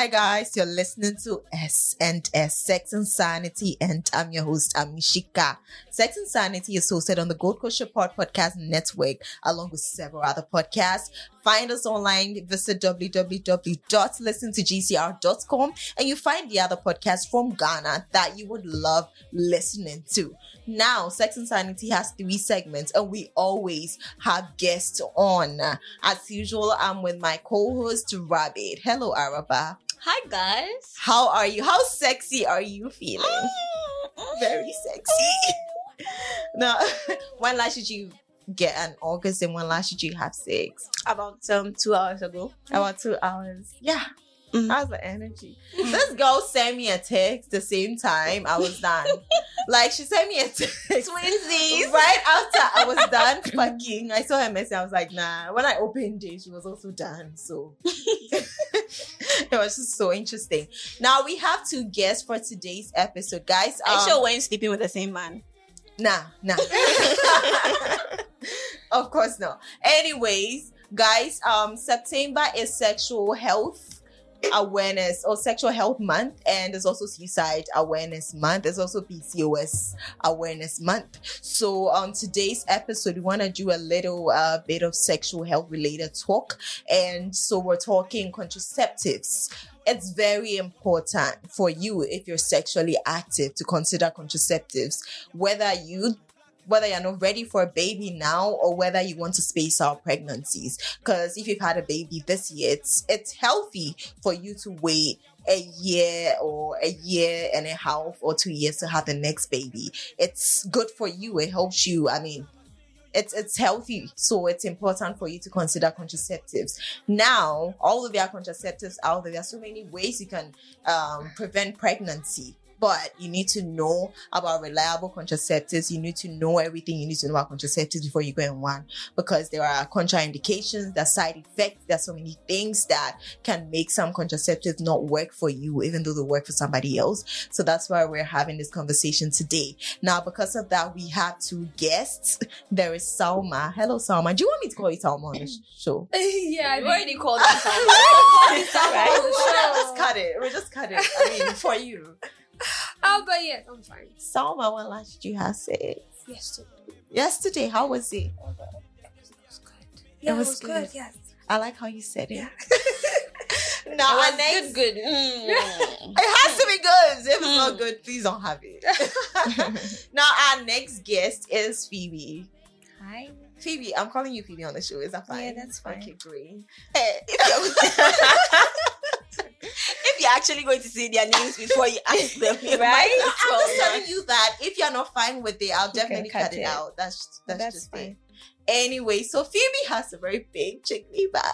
Hi guys, you're listening to S and S Sex and Sanity, and I'm your host Amishika. Sex and Sanity is hosted on the Gold Coast Report Podcast Network, along with several other podcasts. Find us online, visit www.listentogcr.com, and you find the other podcasts from Ghana that you would love listening to. Now, Sex and Sanity has three segments, and we always have guests on. As usual, I'm with my co-host Rabbit. Hello, Araba. Hi guys. How are you? How sexy are you feeling? Very sexy. now, when last did you get an orgasm? and when last did you have sex? About um two hours ago. About two hours. Yeah. Mhm. How's the energy? This girl sent me a text the same time I was done. like she sent me a text. Twinsies. Right after I was done fucking, I saw her message. I was like, nah. When I opened it, she was also done. So it was just so interesting. Now we have two guests for today's episode, guys. Are you Um, sure we're sleeping with the same man? Nah, nah. of course not. Anyways, guys, um, September is sexual health awareness or sexual health month, and there's also suicide awareness month. There's also PCOS awareness month. So on today's episode, we want to do a little uh, bit of sexual health related talk, and so we're talking contraceptives it's very important for you if you're sexually active to consider contraceptives whether you whether you're not ready for a baby now or whether you want to space out pregnancies. Because if you've had a baby this year it's it's healthy for you to wait a year or a year and a half or two years to have the next baby. It's good for you. It helps you. I mean it's it's healthy. So it's important for you to consider contraceptives. Now all of their contraceptives out there. There are so many ways you can um, prevent pregnancy but you need to know about reliable contraceptives. You need to know everything you need to know about contraceptives before you go in one because there are contraindications, there are side effects, there are so many things that can make some contraceptives not work for you, even though they work for somebody else. So that's why we're having this conversation today. Now, because of that, we have two guests. There is Salma. Hello, Salma. Do you want me to call you Salma on the show? yeah, You I already mean, called us. Right? the We'll show. just cut it. We'll just cut it. I mean, for you. oh, but yes, I'm fine. Salma, when last did you have sex? Yesterday. Yesterday, how was it? It was good. Yeah, it was was, good. good. Yes. I like how you said it. Yeah. now, our It was next, good, good. Mm. it has to be good. If it's not Hmm. good, please don't have it. now, our next guest is Phoebe. Hi. Phoebe, I'm calling you Phoebe on the show. Is that fine? Yeah, that's fine. Okay, great. Eh, if you're- actually going to see their names before you ask them, you Right? might No, I'm just telling you that if you're not fine with it, I'll definitely cut, cut it, it. out. That's that's, That's just fine. it. Anyway, so Phoebe has a very big chickeny butt.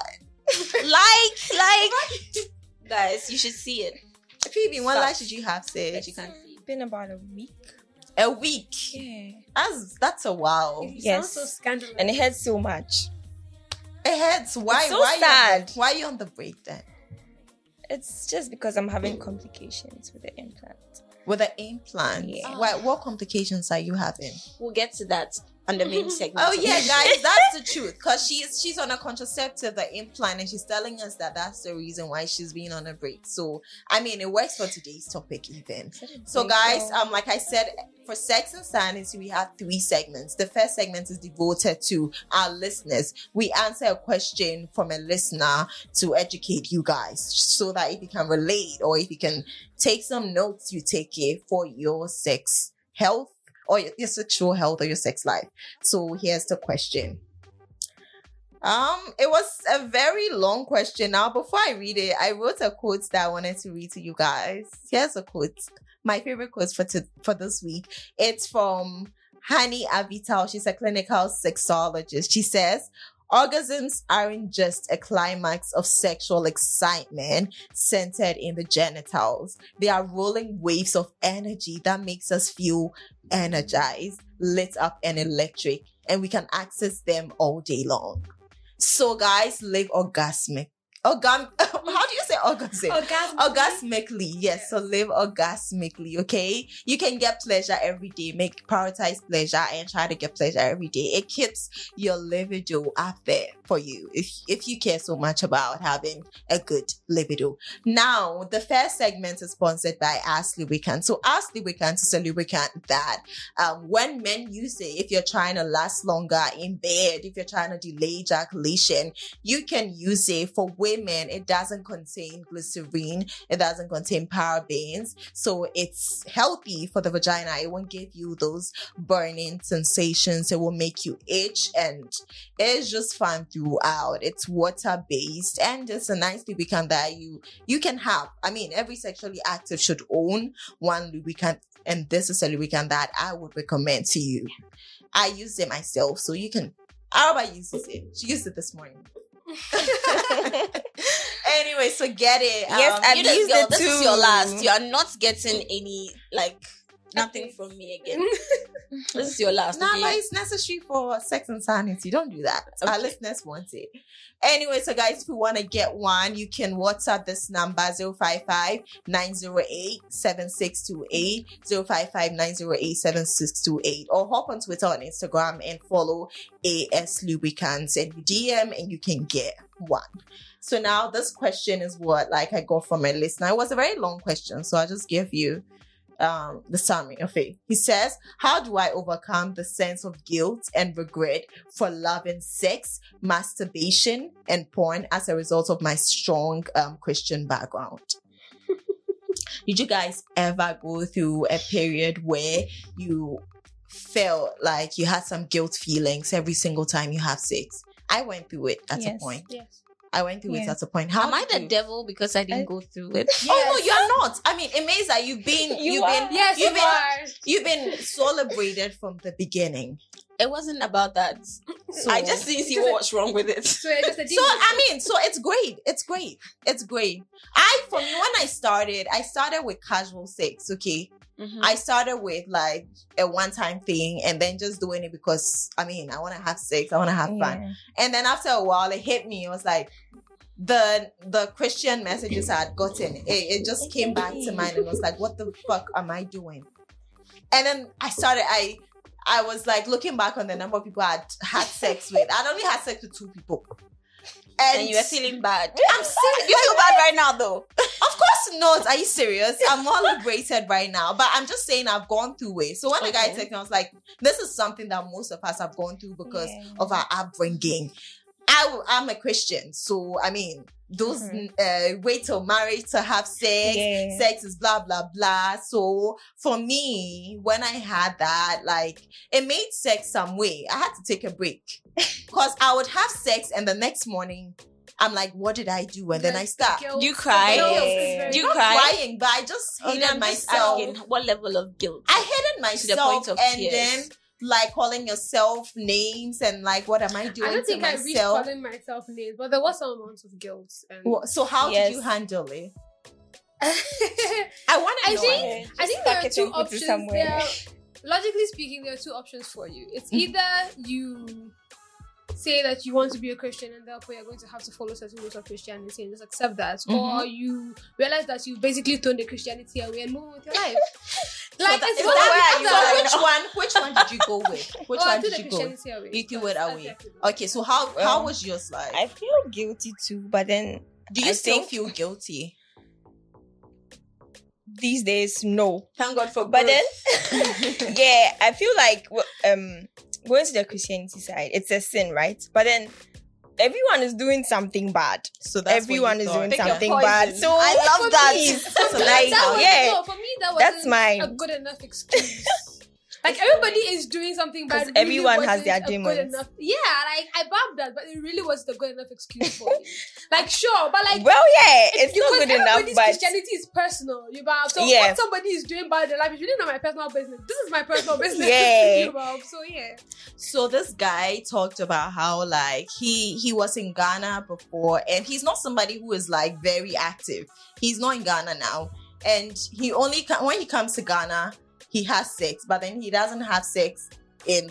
like, like, guys, you should see it. Phoebe, when Stop. last did you have That sex? you can see. Been about a week. A week. Yeah. That's that's a while. You Yes. sound so scandalous. and it hurts so much. It hurts. Why? It's so why You on sad. why are you on the break then? It's just because I'm having complications with the implant. With the implant. Yeah. Why, what complications are you having? We'll get to that on the main segment. Oh yeah, guys, that's the truth. Cause she's she's on a contraceptive, the implant, and she's telling us that that's the reason why she's been on a break. So I mean, it works for today's topic even. So guys, um, like I said, for sex and sanity, we have three segments. The first segment is devoted to our listeners. We answer a question from a listener to educate you guys, so that if you can relate or if you can take some notes, you take it for your sex health or your, your sexual health or your sex life. So here's the question. Um, it was a very long question. Now, before I read it, I wrote a quote that I wanted to read to you guys. Here's a quote. My favorite quote for to, for this week. It's from Hani Avital. She's a clinical sexologist. She says, Orgasms aren't just a climax of sexual excitement centered in the genitals. They are rolling waves of energy that makes us feel energized, lit up, and electric, and we can access them all day long. So, guys, live orgasmic. Orgam- How do you say orgasm. Orgasm. Orgasmically, yes. So live orgasmically, okay? You can get pleasure every day. Make prioritize pleasure and try to get pleasure every day. It keeps your libido up there for you if if you care so much about having a good libido. Now, the first segment is sponsored by Ask Lubricant. So Ask Lubricant is a lubricant that um, when men use it, if you're trying to last longer in bed, if you're trying to delay ejaculation, you can use it for women. It doesn't contain glycerine, it doesn't contain parabens, so it's healthy for the vagina. It won't give you those burning sensations, it will make you itch, and it's just fun throughout. It's water based and it's a nice lubricant that you you can have. I mean, every sexually active should own one lubricant, and this is a lubricant that I would recommend to you. I use it myself, so you can. Araba uses it. She used it this morning. Anyway, so get it. Yes, Um, I've You know, used girl, it this is your last. You are not getting any like nothing from me again. this is your last. No, okay? but it's necessary for sex and sanity. Don't do that. Our Okay. listeners want it. Anyway, so guys, if you want to get one, you can WhatsApp this number 055 908 7628 055 908 7628 or hop on Twitter and Instagram and follow AS Lubricants and you DM and you can get one. So now this question is what like I got from a listener. It was a very long question, so I just give you um the summary of it. He says, How do I overcome the sense of guilt and regret for loving sex, masturbation, and porn as a result of my strong um Christian background? Did you guys ever go through a period where you felt like you had some guilt feelings every single time you have sex? I went through it at a point. Yes. I went through it at a point. How Am I the you- devil because I didn't I- go through it? Oh no, you're not. I mean, it means that you've been You you've are. been Yes, you've you been are. you've been celebrated from the beginning. It wasn't about that. So I just didn't see what's wrong with it. So it's just a so I mean, so it's great. It's great. It's great. I for me when I started, I started with casual sex. Okay, Mhm. I started with like a one time thing, and then just doing it because I mean I want to have sex. I want to have fun. And then after a while, it hit me. It was like the the Christian messages I had gotten. It, it just came back to mind and was like, what the fuck am I doing? And then I started. I I was like looking back on the number of people I had had sex with. I'd only had sex with two people. And, and you were feeling bad. I'm still You feel bad right now, though. Of course not. Are you serious? I'm all liberated right now. But I'm just saying I've gone through it. So when the guy Okay. texted me, I was like, this is something that most of us have gone through because Yeah. of our upbringing. I, am a Christian. So, I mean, those Mhm. uh, wait till marriage to have sex. Yeah. Sex is blah, blah, blah. So for me, when I had that, like, it made sex some way. I had to take a break because I would have sex and the next morning, I'm like, what did I do? And then I start. Guilt- you cry? the guilt is Yeah. you not cry? crying, but I just Okay, hated I'm myself. asking, what level of guilt? I hated myself. to the point of and tears. then like calling yourself names and like, what am I doing I don't to think I reached myself? calling myself names, but there was some amount of guilt. And Wha- So how Yes. did you handle it? I I want to I know. think- it. think there are two and put it options. somewhere. There are, logically speaking, there are two options for you. It's Mhm. either you say that you want to be a Christian and therefore you're going to have to follow certain rules of Christianity and just accept that, or you realize that you've basically thrown the Christianity away and move on with your life. like that- it's is one that- so other. which one? Which one did you go with? Which Oh, I one threw did the you go? with? Away. You threw it away. definitely- Okay, so how how was yours like? I feel guilty too, but then Do you I still think- feel guilty? these days, no. Thank God for But growth. then, yeah, I feel like um going to the Christianity side, it's a sin, right? But then everyone is doing something bad. So that's what everyone you is thought. doing Pick something bad. So I love that. me, That's like, that was, yeah, no, for me that was that's mine. a good enough excuse. Like everybody is doing something bad. 'Cause really everyone has their demons. enough- Yeah, like I bombed that, but it really wasn't a good enough excuse for me. like sure, but like well, yeah, it's not because good enough, everybody's but Christianity is personal. You know, so Yeah. what somebody is doing bad in their life is really not my personal business. This is my personal business. Yeah. you so yeah. So this guy talked about how like he he was in Ghana before and he's not somebody who is like very active. He's not in Ghana now and he only when he comes to Ghana he has sex but then he doesn't have sex in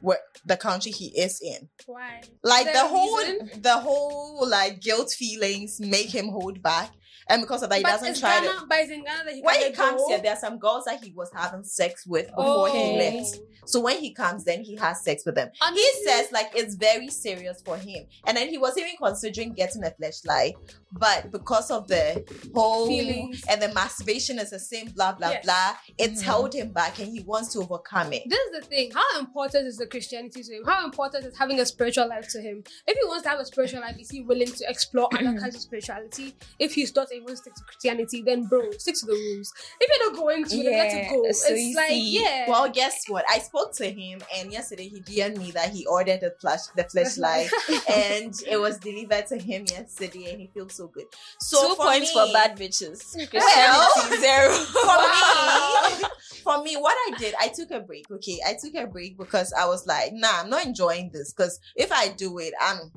where the country he is in. Why? Like the whole reason? the whole like guilt feelings make him hold back and because of that, he but doesn't try Ghana, to. but it's in Ghana that he When he comes go. here, there are some girls that he was having sex with before he oh. left. So when he comes, then he has sex with them. And He Honestly, says like it's very serious for him, and then he was even considering getting a flashlight, but because of the whole Feelings. and the masturbation is the same, blah blah Yes. blah, it's Mhm. held him back, and he wants to overcome it. This is the thing. How important is the Christianity to him? How important is having a spiritual life to him? If he wants to have a spiritual life, is he willing to explore other kinds of spirituality? If he's not able to stick to Christianity, then bro, stick to the rules. If you're not going to, then let it go. so it's like, see- yeah. Well, guess what? I spoke to him, and yesterday he DM'd me that he ordered the flash, the flashlight, and it was delivered to him yesterday, and he feels so good. So Two for points me, for bad bitches. Well- zero. for me, for me, what I did, I took a break. Okay, I took a break because I was like, nah, I'm not enjoying this. Because if I do it, I'm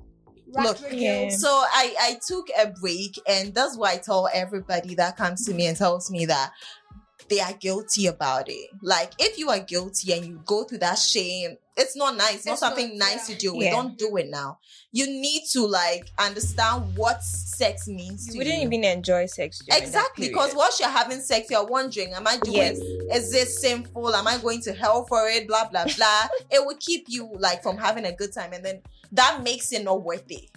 look, yeah. so I I took a break, and that's why I tell everybody that comes to me and tells me that they are guilty about it. Like if you are guilty and you go through that shame, it's not nice. It's not something not, nice yeah. to deal with. Yeah. Don't do it now. You need to like understand what sex means You to wouldn't you. even enjoy sex. Exactly, because once you're having sex, you're wondering, am I doing Yes. is this sinful? Am I going to hell for it? Blah blah blah. it will keep you like from having a good time, and then that makes it not worth it.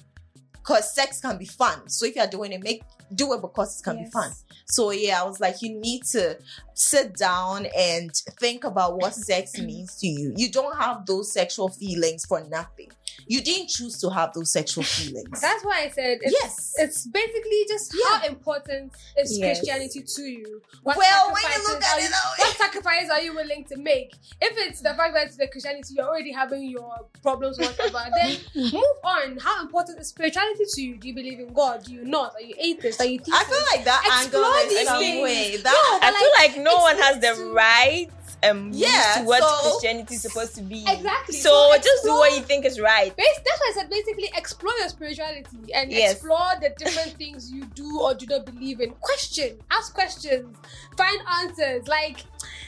Cause sex can be fun. So if you're doing it, make do it because it can be fun. So yeah, I was like, you need to sit down and think about what sex means to you. You don't have those sexual feelings for nothing. You didn't choose to have those sexual feelings. That's why I said it's, yes. it's basically just how important is Yes. Christianity to you. What well, when you look at it that what sacrifice are you willing to make? If it's the fact that it's the Christianity, you're already having your problems, whatever, then move on. How important is spirituality to you? Do you believe in God? Do you not? Are you atheist? Are you I feel like that Explore angle is these some way. That No, I feel like no one has the to- right um Yeah, yeah, to what so- Christianity is supposed to be. Exactly. So, So just do what you think is right. Bas- that's why I said basically explore your spirituality and Yes. explore the different things you do or do not believe in. Question, ask questions, find answers. Like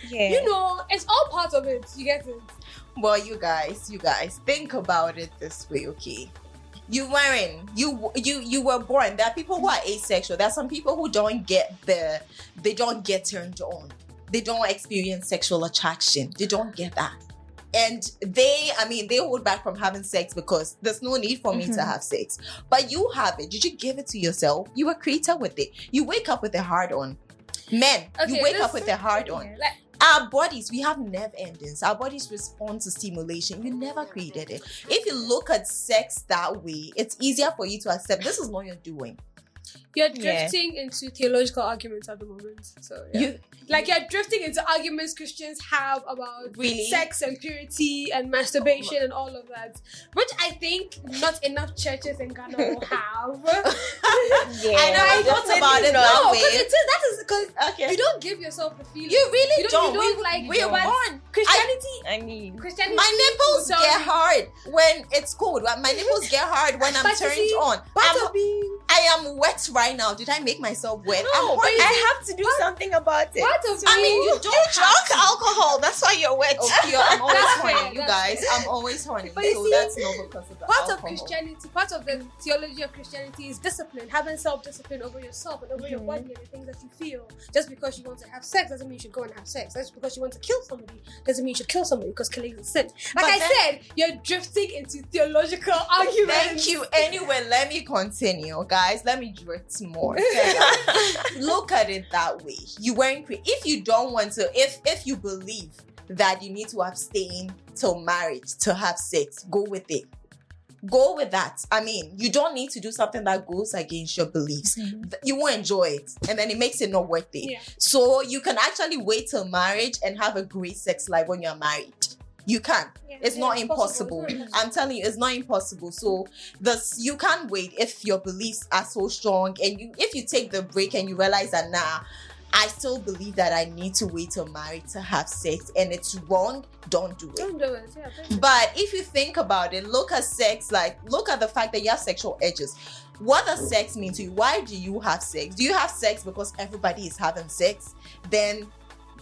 Yeah. you know, it's all part of it. You get it? well, you guys, you guys, think about it this way, okay? You weren't you you you were born. There are people who are asexual. There are some people who don't get the they don't get turned on. They don't experience sexual attraction. They don't get that. And they, I mean, they hold back from having sex because there's no need for me to Mhm. have sex. But you have it. Did you give it to yourself? You were created with it. You wake up with a hard on. Men, you wake up with a hard on like, our bodies we have nerve endings our bodies respond to stimulation you never created it if you look at sex that way it's easier for you to accept this is what you're doing you're Yeah. drifting into theological arguments at the moment. So yeah. you like you're drifting into arguments Christians have about Really? sex and purity and masturbation and all of that, which I think not enough churches in Ghana will have. Yeah. I never thought about it no, because it is that is because okay you don't give yourself the feeling. you really you don't, don't, you don't we, like we're but born Christianity. I mean, Christianity. my nipples get hard when it's cold my nipples get hard when i'm turned on I'm, i am wet right now did i make myself wet no, I'm but. I have to do something about it. part of I mean, you don't to. alcohol. That's why you're wet. Okay, I'm always That's horny, you guys. fair. I'm always horny, But so see, that's not because of part of. Christianity, part of the theology of Christianity is discipline, having self-discipline over yourself and over your Mm-hmm. Mhm. body and the things that you feel. Just because you want to have sex doesn't mean you should go and have sex. Just because you want to kill somebody doesn't mean you should kill somebody because killing is a sin. Like But I then- said, you're drifting into theological arguments. Thank you. Anyway, let me continue, guys. Let me drift more. Look at it that way. You weren't cre- if you don't want to, if if you believe that you need to abstain till marriage to have sex, go with it. Go with that. I mean, you don't need to do something that goes against your beliefs. Mm-hmm. Th- You won't enjoy it, and then it makes it not worth it. Yeah. So you can actually wait till marriage and have a great sex life when you're married. You can. Yeah, It's yeah, not possible. impossible. Not I'm telling you, it's not impossible. So this you can't wait if your beliefs are so strong and you if you take the break and you realize that nah, I still believe that I need to wait till married to have sex and it's wrong, don't do it. Don't do it. Yeah, don't do it. But if you think about it, look at sex, like look at the fact that you have sexual edges. What does sex mean to you? Why do you have sex? Do you have sex because everybody is having sex? Then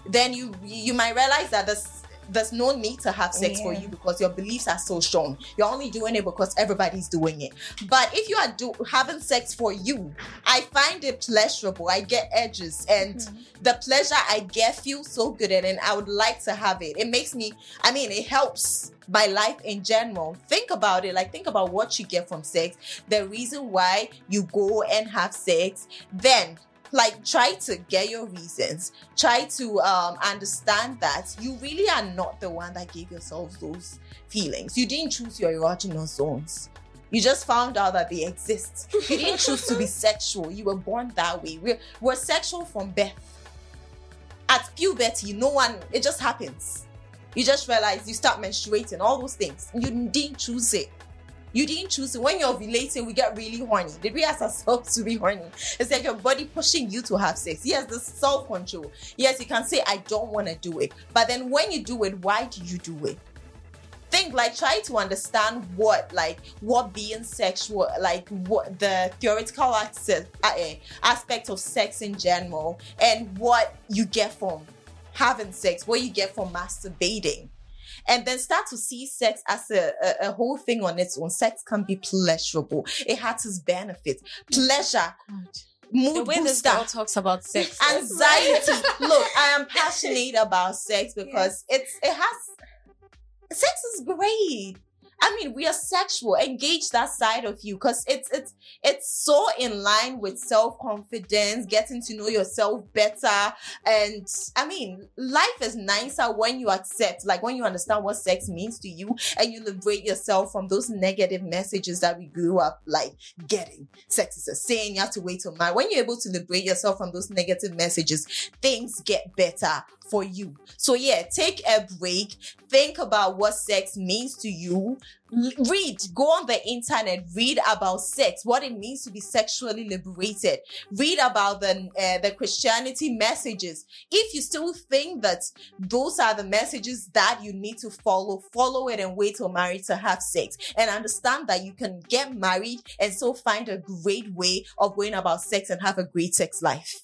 then you you might realize that this there's no need to have sex for you because your beliefs are so strong. You're only doing it because everybody's doing it. But if you are do having sex for you, I find it pleasurable. I get edges, and mm-hmm. the pleasure I get feels so good, and, and I would like to have it. It makes me. I mean, it helps my life in general. Think about it. Like think about what you get from sex. The reason why you go and have sex. Then like try to get your reasons. Try to um understand that you really are not the one that gave yourself those feelings. You didn't choose your erogenous zones. You just found out that they exist. You didn't choose to be sexual. You were born that way. We're, we're sexual from birth. At puberty no one it just happens. You just realize you start menstruating all those things. You didn't choose it you didn't choose it. When you're ovulating, we get really horny. Did we ask ourselves to be horny? It's like your body pushing you to have sex. Yes, the self control. Yes, you can say, I don't want to do it. But then when you do it, why do you do it? Think like try to understand what like what being sexual like what the theoretical access, uh, aspect of sex in general and what you get from having sex, what you get from masturbating and then start to see sex as a, a, a whole thing on its own. Sex can be pleasurable. It has its benefits. Pleasure, mood The way this girl talks about sex. anxiety. Look, I am passionate about sex because it's it has sex is great. I mean, we are sexual. Engage that side of you because it's it's it's so in line with self confidence, getting to know yourself better, and I mean, life is nicer when you accept, like when you understand what sex means to you, and you liberate yourself from those negative messages that we grew up like getting. Sex is a sin. You have to wait till marriage. When you're able to liberate yourself from those negative messages, things get better for you. So yeah, take a break. Think about what sex means to you. Read, go on the internet, read about sex, what it means to be sexually liberated. Read about the uh, the Christianity messages. If you still think that those are the messages that you need to follow, follow it and wait till married to have sex. And understand that you can get married and still find a great way of going about sex and have a great sex life.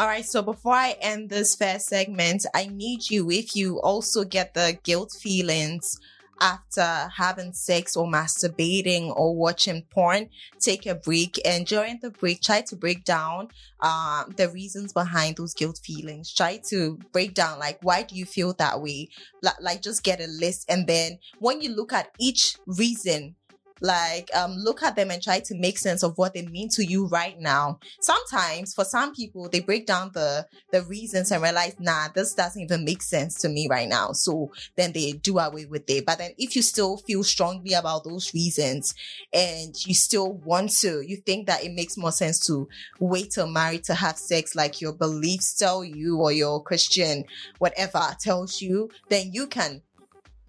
All right, so before I end this first segment, I need you, if you also get the guilt feelings after having sex or masturbating or watching porn, take a break. And during the break, try to break down um, the reasons behind those guilt feelings. Try to break down, like, why do you feel that way? Like, like just get a list. And then when you look at each reason, like um look at them and try to make sense of what they mean to you right now. Sometimes for some people they break down the the reasons and realize nah this doesn't even make sense to me right now. So then they do away with it. But then if you still feel strongly about those reasons and you still want to you think that it makes more sense to wait till married to have sex like your beliefs tell you or your christian whatever tells you then you can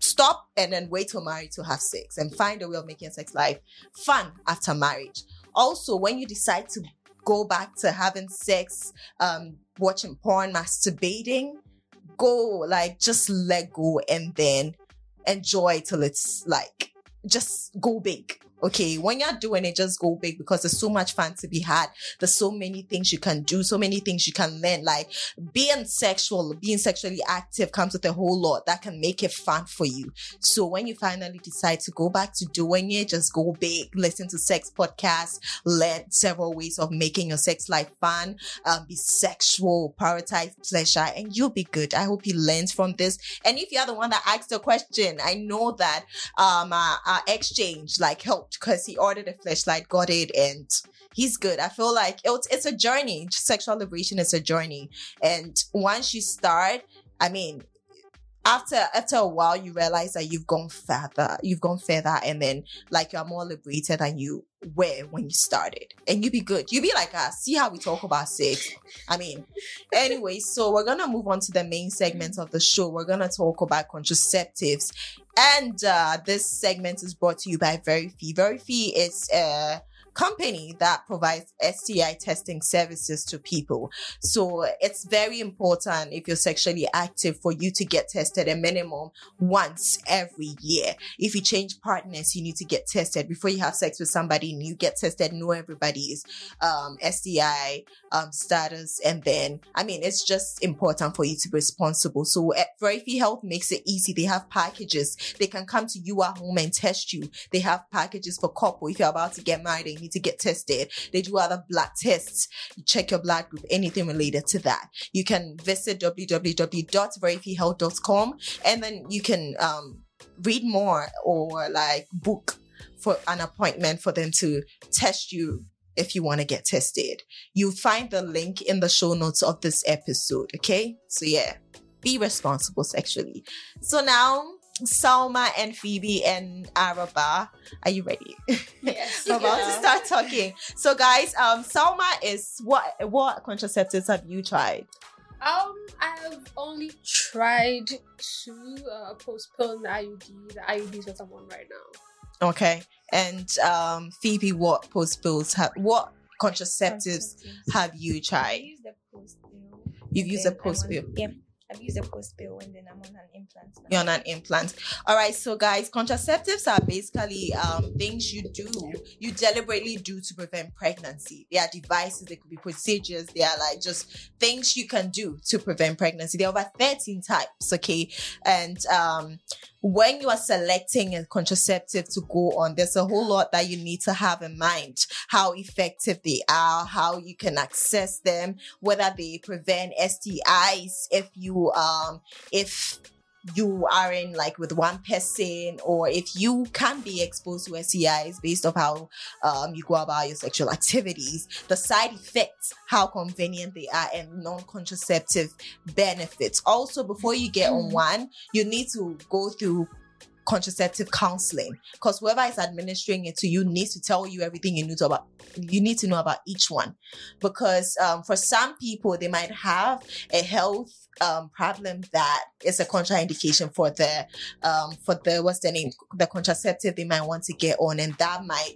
stop and then wait till marriage to have sex and find a way of making sex life fun after marriage. Also, when you decide to go back to having sex, um, watching porn, masturbating, go like just let go and then enjoy till it's like just go big. Okay, when you're doing it, just go big because there's so much fun to be had. There's so many things you can do, so many things you can learn. Like being sexual, being sexually active comes with a whole lot that can make it fun for you. So when you finally decide to go back to doing it, just go big, listen to sex podcasts, learn several ways of making your sex life fun, um, be sexual, prioritize pleasure, and you'll be good. I hope you learned from this. And if you're the one that asked the question, I know that um exchange like helped because he ordered a flashlight, got it, and he's good. I feel like it's it's a journey. Sexual liberation is a journey, and once you start, I mean, after after a while, you realize that you've gone further. You've gone further, and then like you're more liberated than you were when you started, and you'd be good. You'd be like us. See how we talk about sex. I mean, anyway, so we're gonna move on to the main segment of the show. We're gonna talk about contraceptives, and uh, this segment is brought to you by Verify very fee is a company that provides STI testing services to people. So it's very important if you're sexually active for you to get tested a minimum once every year. If you change partners, you need to get tested before you have sex with somebody new. Get tested, know everybody's um, STI um, status, and then I mean it's just important for you to be responsible. So at Verify Health makes it easy. They have packages. They can come to you at home and test you. They have packages for couple. If you're about to get married need to get tested, they do other blood tests. You check your blood group, anything related to that. You can visit www.verifyhealth.com and then you can um, read more or like book for an appointment for them to test you if you want to get tested. You'll find the link in the show notes of this episode. Okay. So yeah, be responsible sexually. So now Salma and Phoebe and Araba, are you ready? Yes. We're about to start talking. So guys, um, Salma is what what contraceptives have you tried? Um, I've only tried to uh, postpone the IUD. The IUD is what I'm on right now. Okay. And um Phoebe, what post pills have what contraceptives have you I tried? use the post pill. You've used a post pill. Yeah, I've used a post pill and then I'm on an implant now. You're on an implant. All right, so guys, contraceptives are basically um, things you do, you deliberately do to prevent pregnancy. They are devices, they could be procedures, they are like just things you can do to prevent pregnancy. There are over 13 types, okay? And um, when you are selecting a contraceptive to go on, there's a whole lot that you need to have in mind how effective they are, how you can access them, whether they prevent STIs, if you um if you are in like with one person or if you can be exposed to STIs based off how um, you go about your sexual activities, the side effects, how convenient they are, and non-contraceptive benefits. Also, before you get on one, you need to go through contraceptive counseling. Because whoever is administering it to you needs to tell you everything you need to about you need to know about each one. Because um, for some people they might have a health um, problem that is a contraindication for the um, for the what's the name the contraceptive they might want to get on and that might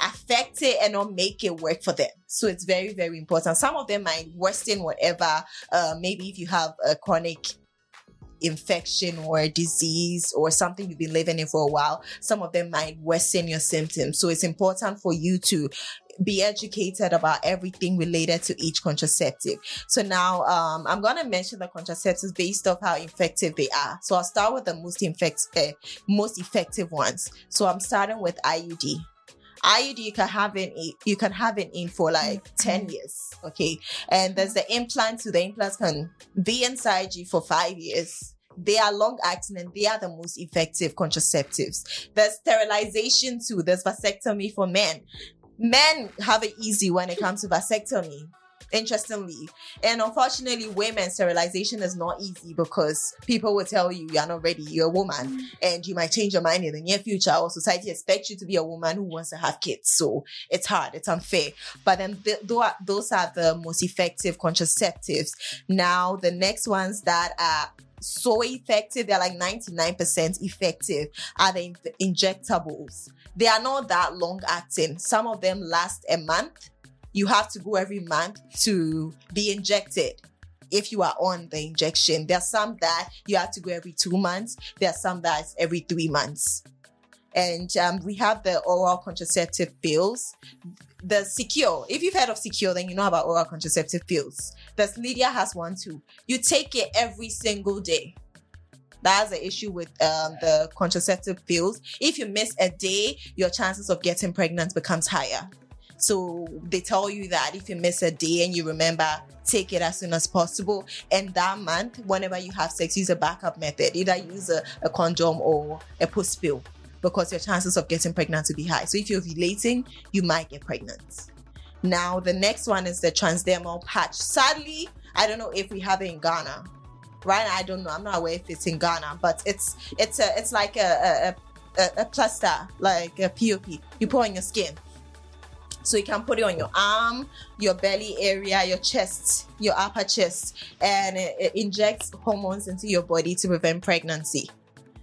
affect it and not make it work for them. So it's very very important. Some of them might worsen whatever uh, maybe if you have a chronic infection or disease or something you've been living in for a while, some of them might worsen your symptoms. So it's important for you to be educated about everything related to each contraceptive. So now um, I'm going to mention the contraceptives based off how effective they are. So I'll start with the most infect, uh, most effective ones. So I'm starting with IUD. IUD you can have it in, you can have it in for like mm-hmm. 10 years. Okay. And there's the mm-hmm. implants, so the implants can be inside you for five years. They are long acting and they are the most effective contraceptives. There's sterilization too. There's vasectomy for men. Men have it easy when it comes to vasectomy. Interestingly, and unfortunately, women sterilization is not easy because people will tell you you're not ready, you're a woman, mm. and you might change your mind in the near future, or society expects you to be a woman who wants to have kids. So it's hard, it's unfair. But then th- tho- those are the most effective contraceptives. Now, the next ones that are so effective, they're like 99% effective, are the in- injectables. They are not that long acting. Some of them last a month. You have to go every month to be injected if you are on the injection. There are some that you have to go every two months. There are some that's every three months. And um, we have the oral contraceptive pills. The secure, if you've heard of secure, then you know about oral contraceptive pills. The Lydia has one too. You take it every single day. That's the issue with um, the contraceptive pills. If you miss a day, your chances of getting pregnant becomes higher. So they tell you that if you miss a day and you remember, take it as soon as possible. And that month, whenever you have sex, use a backup method. Either use a, a condom or a post pill because your chances of getting pregnant will be high. So if you're relating, you might get pregnant. Now, the next one is the transdermal patch. Sadly, I don't know if we have it in Ghana. Right now, I don't know. I'm not aware if it's in Ghana, but it's it's a it's like a a, a, a plaster, like a POP. You put on your skin. So you can put it on your arm, your belly area, your chest, your upper chest, and it, injects hormones into your body to prevent pregnancy.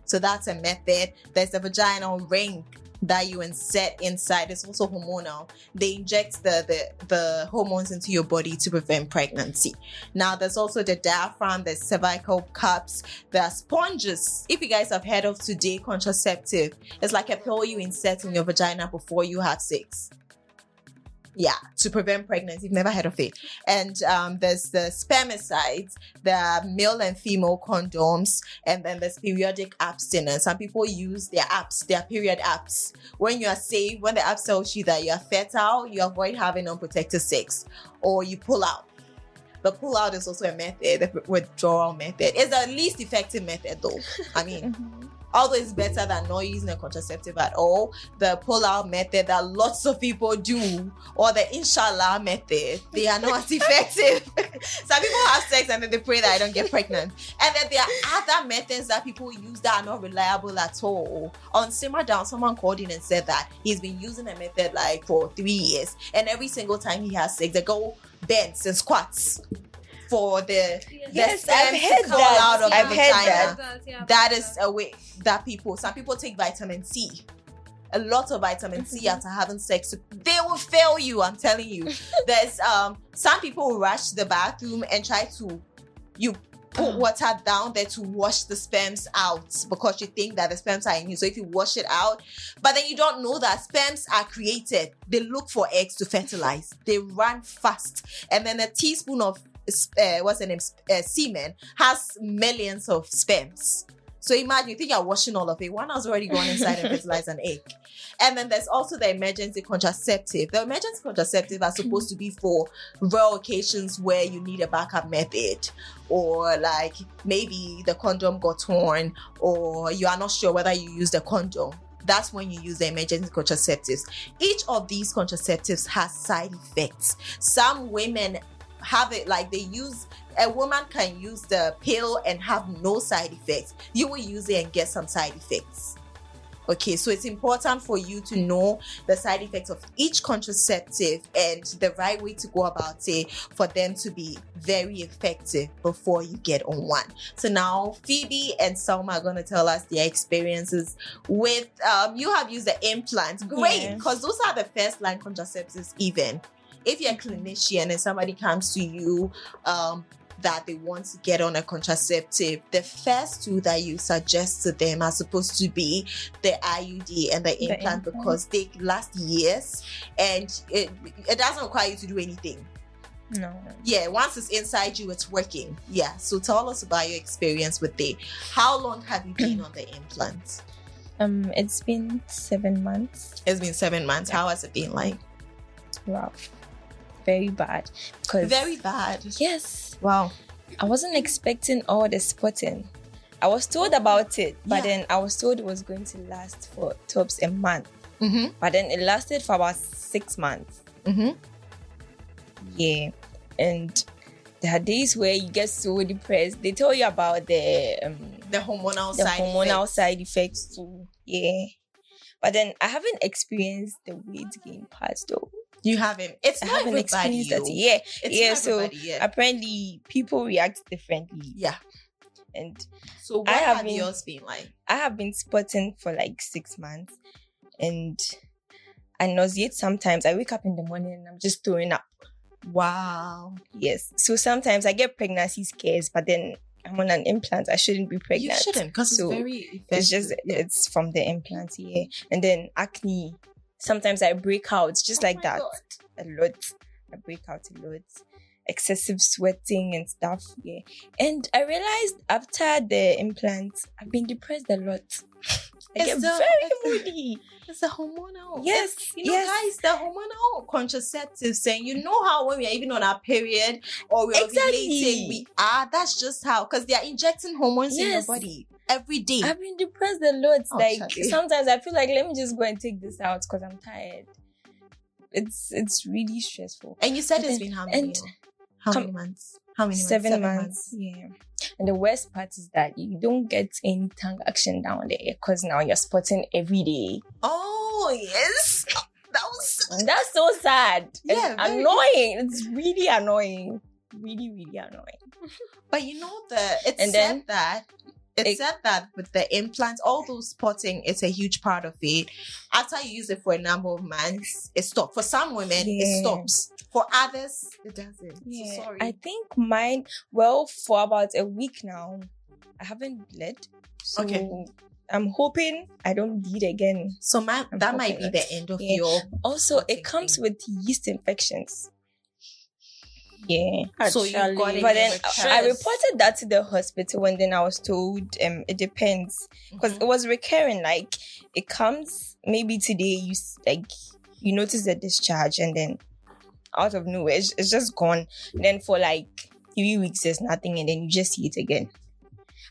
So that's a method. There's a vaginal ring that you insert inside is also hormonal. They inject the, the the hormones into your body to prevent pregnancy. Now there's also the diaphragm, there's cervical cups, there are sponges. If you guys have heard of today contraceptive, it's like a pill you insert in your vagina before you have sex. Yeah, to prevent pregnancy. You've never heard of it. And um, there's the spermicides, the male and female condoms, and then there's periodic abstinence. Some people use their apps, their period apps. When you are safe, when the app tells you that you are fertile, you avoid having unprotected sex or you pull out. The pull out is also a method, the withdrawal method. It's the least effective method though. I mean, although it's better than not using a contraceptive at all, the pull out method that lots of people do, or the inshallah method, they are not as effective. Some people have sex and then they pray that I don't get pregnant. And then there are other methods that people use that are not reliable at all. On Simmer Down, someone called in and said that he's been using a method like for three years, and every single time he has sex, they go bends and squats for the Yes, the I've sperm to heard come that. out of I've the heard that. yeah, that I've is heard a way that people some people take vitamin c. A lot of vitamin c Mm-hmm. after having sex they will fail you i'm telling you. There's um some people rush to the bathroom and try to you put water down there to wash the sperms out because you think that the sperms are in you. So if you wash it out but then you don't know that sperms are created. They look for eggs to fertilize. They run fast. And then a teaspoon of uh, what's the name uh, semen has millions of sperms so imagine you think you're washing all of it. One has already gone inside and fertilized an egg. And then there's also the emergency contraceptive. The emergency contraceptive are supposed to be for rare occasions where you need a backup method, or like maybe the condom got torn, or you are not sure whether you use the condom. That's when you use the emergency contraceptives. Each of these contraceptives has side effects. Some women have it like they use a woman can use the pill and have no side effects. You will use it and get some side effects. Okay, so it's important for you to know the side effects of each contraceptive and the right way to go about it for them to be very effective before you get on one. So now Phoebe and Salma are going to tell us their experiences with um you have used the implants. Great, because those are the first line contraceptives even. If you're a clinician and somebody comes to you um that they want to get on a contraceptive, the first two that you suggest to them are supposed to be the IUD and the, The implant implant. because they last years and it, it doesn't require you to do anything. No. Yeah, once it's inside you, it's working. Yeah. So tell us about your experience with it. How long have you been on the implant? Um, it's been seven months. It's been seven months. How has it been like? Wow. Very bad. Because Very bad. Yes. Wow. I wasn't expecting all the spotting. I was told about it, but Yeah. then I was told it was going to last for tops a month. Mm-hmm. But then it lasted for about six months. Mm-hmm. Yeah. And there are days where you get so depressed. They tell you about the um The hormonal the side hormonal effects. side effects too. Yeah. But then I haven't experienced the weight gain part though. You haven't. It's I not haven't experienced that. Yeah. It's yeah, so yeah. apparently people react differently. yeah. And So what I have have been- yours been like? I have been spotting for like six months and I nauseate sometimes. I wake up in the morning and I'm just throwing up. Wow. Yes. So sometimes I get pregnancy scares, but then I'm on an implant. I shouldn't be pregnant. You shouldn't because So, it's very effective. It's just it's from the implant, yeah. And then acne. Sometimes I break out just oh like Oh my that. God. A lot. I break out a lot. Excessive sweating and stuff, yeah. And I realized after the implant, I've been depressed a lot. I It's get the- very moody. It's the hormonal. Yes, It's- you know, yes. guys, the hormonal contraceptives saying, you know how when we are even on our period or we're Exactly. ovulating, we are. That's just how, because they are injecting hormones in your body every day. I've been depressed a lot. Oh, like sometimes I feel like let me just go and take this out because I'm tired. It's it's really stressful. and you said But it's then- been how many? and- how many months? How many Seven, months? months. Yeah. And the worst part is that you don't get any tongue action down there because now you're spotting every day. Oh, yes. That was. That's so sad. Yeah, It's annoying. It's really annoying. Really, really annoying. But you know the it's And said then- that it It- said that with the implants, all those spotting is a huge part of it. After you use it for a number of months, it stops. For some women, it stops. For others, it doesn't. So sorry. I think mine. Well, for about a week now, I haven't bled. So Okay. I'm hoping I don't bleed again. so my, that might be hoping the end of Yeah. your. Also, it comes thing. with yeast infections. Yeah. So you got it. But then I reported that to the hospital, and then I was told um it depends because Mhm. it was recurring. Like it comes maybe today you like you notice the discharge, and then out of nowhere it's, it's just gone. then for like three weeks there's nothing, and then you just see it again.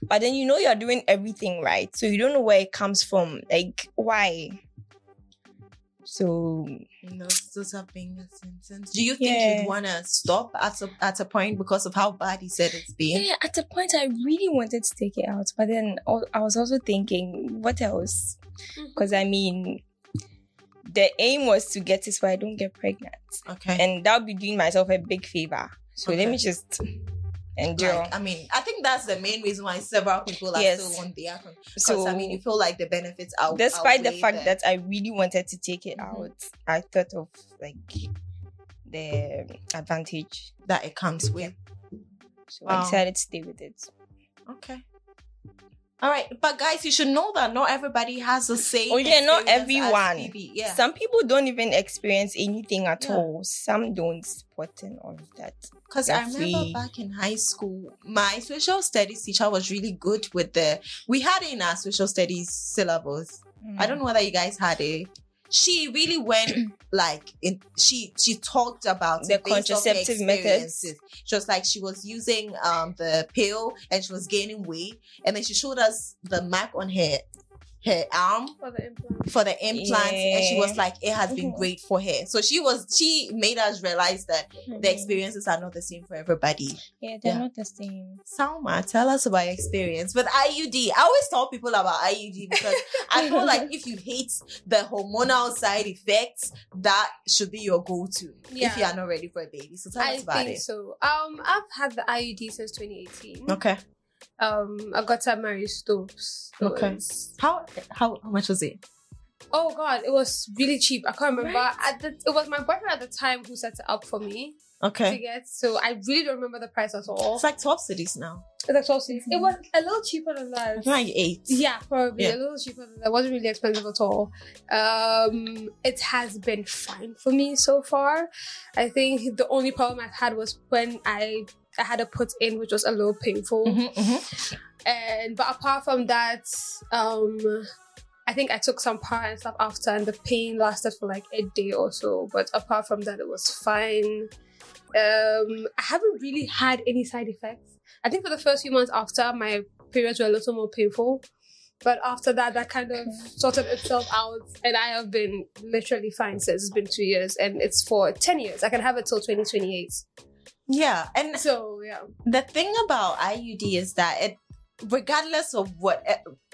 But then you know you're doing everything right, so you don't know where it comes from. Like why? So And those, those are being symptoms. Do you think Yeah. you'd want to stop at a, at a point because of how bad he said it's been? Yeah, at a point I really wanted to take it out, but then I was also thinking, what else? Mm-hmm. Because I mean, the aim was to get it so I don't get pregnant, Okay. and that would be doing myself a big favor. So let me just endure. Like, I mean, I think that's the main reason why several people are Yes. still on the. Because so, I mean, you feel like the benefits out. despite the fact that I really wanted to take it Mhm. out, I thought of like the advantage. that it comes with. So Wow. I decided to stay with it. Okay. All right, but guys, you should know that not everybody has the same. Oh, yeah, not everyone. Yeah. Some people don't even experience anything at Yeah. all. Some don't spot and all of that. Because I remember back in high school, my social studies teacher was really good with the. We had it in our social studies syllabus. I Mm. don't know whether you guys had it. She really went like in. She she talked about The it based off her contraceptive methods. was like she was using um the pill and she was gaining weight, and then she showed us the mark on her her arm For the implant. for the implants, and she was like it has been great for her. So she was she made us realize that the Mhm. experiences are not the same for everybody. Yeah, they're Yeah. not the same. Salma, tell us about your experience with IUD. I always tell people about IUD because I feel like if you hate the hormonal side effects, that should be your go-to if you are not ready for a baby. So tell I us about think it. so. Um, I've had the IUD since 2018. Okay. Um, I got Mary Stopes. Okay. was- How, how how much was it? oh God, it was really cheap. I can't remember. Right. At the, it was my boyfriend at the time who set it up for me Okay. to get. So I really don't remember the price at all. It's like 12 cities now. It's like 12 cents. It was a little cheaper than that. Like eight. Yeah, probably Yeah. a little cheaper. Than that. It wasn't really expensive at all. Um, it has been fine for me so far. I think the only problem I've had was when I I had to put in, which was a little painful. Mhm, mhm. And but apart from that, um, I think I took some part and stuff after, and the pain lasted for like a day or so. But apart from that, it was fine. Um, I haven't really had any side effects. I think for the first few months after, my periods were a little more painful. But after that, that kind of sorted itself out, and I have been literally fine since it's been two years, and it's for ten years. I can have it till twenty twenty eight. Yeah. And So yeah, the thing about IUD is that it, regardless of what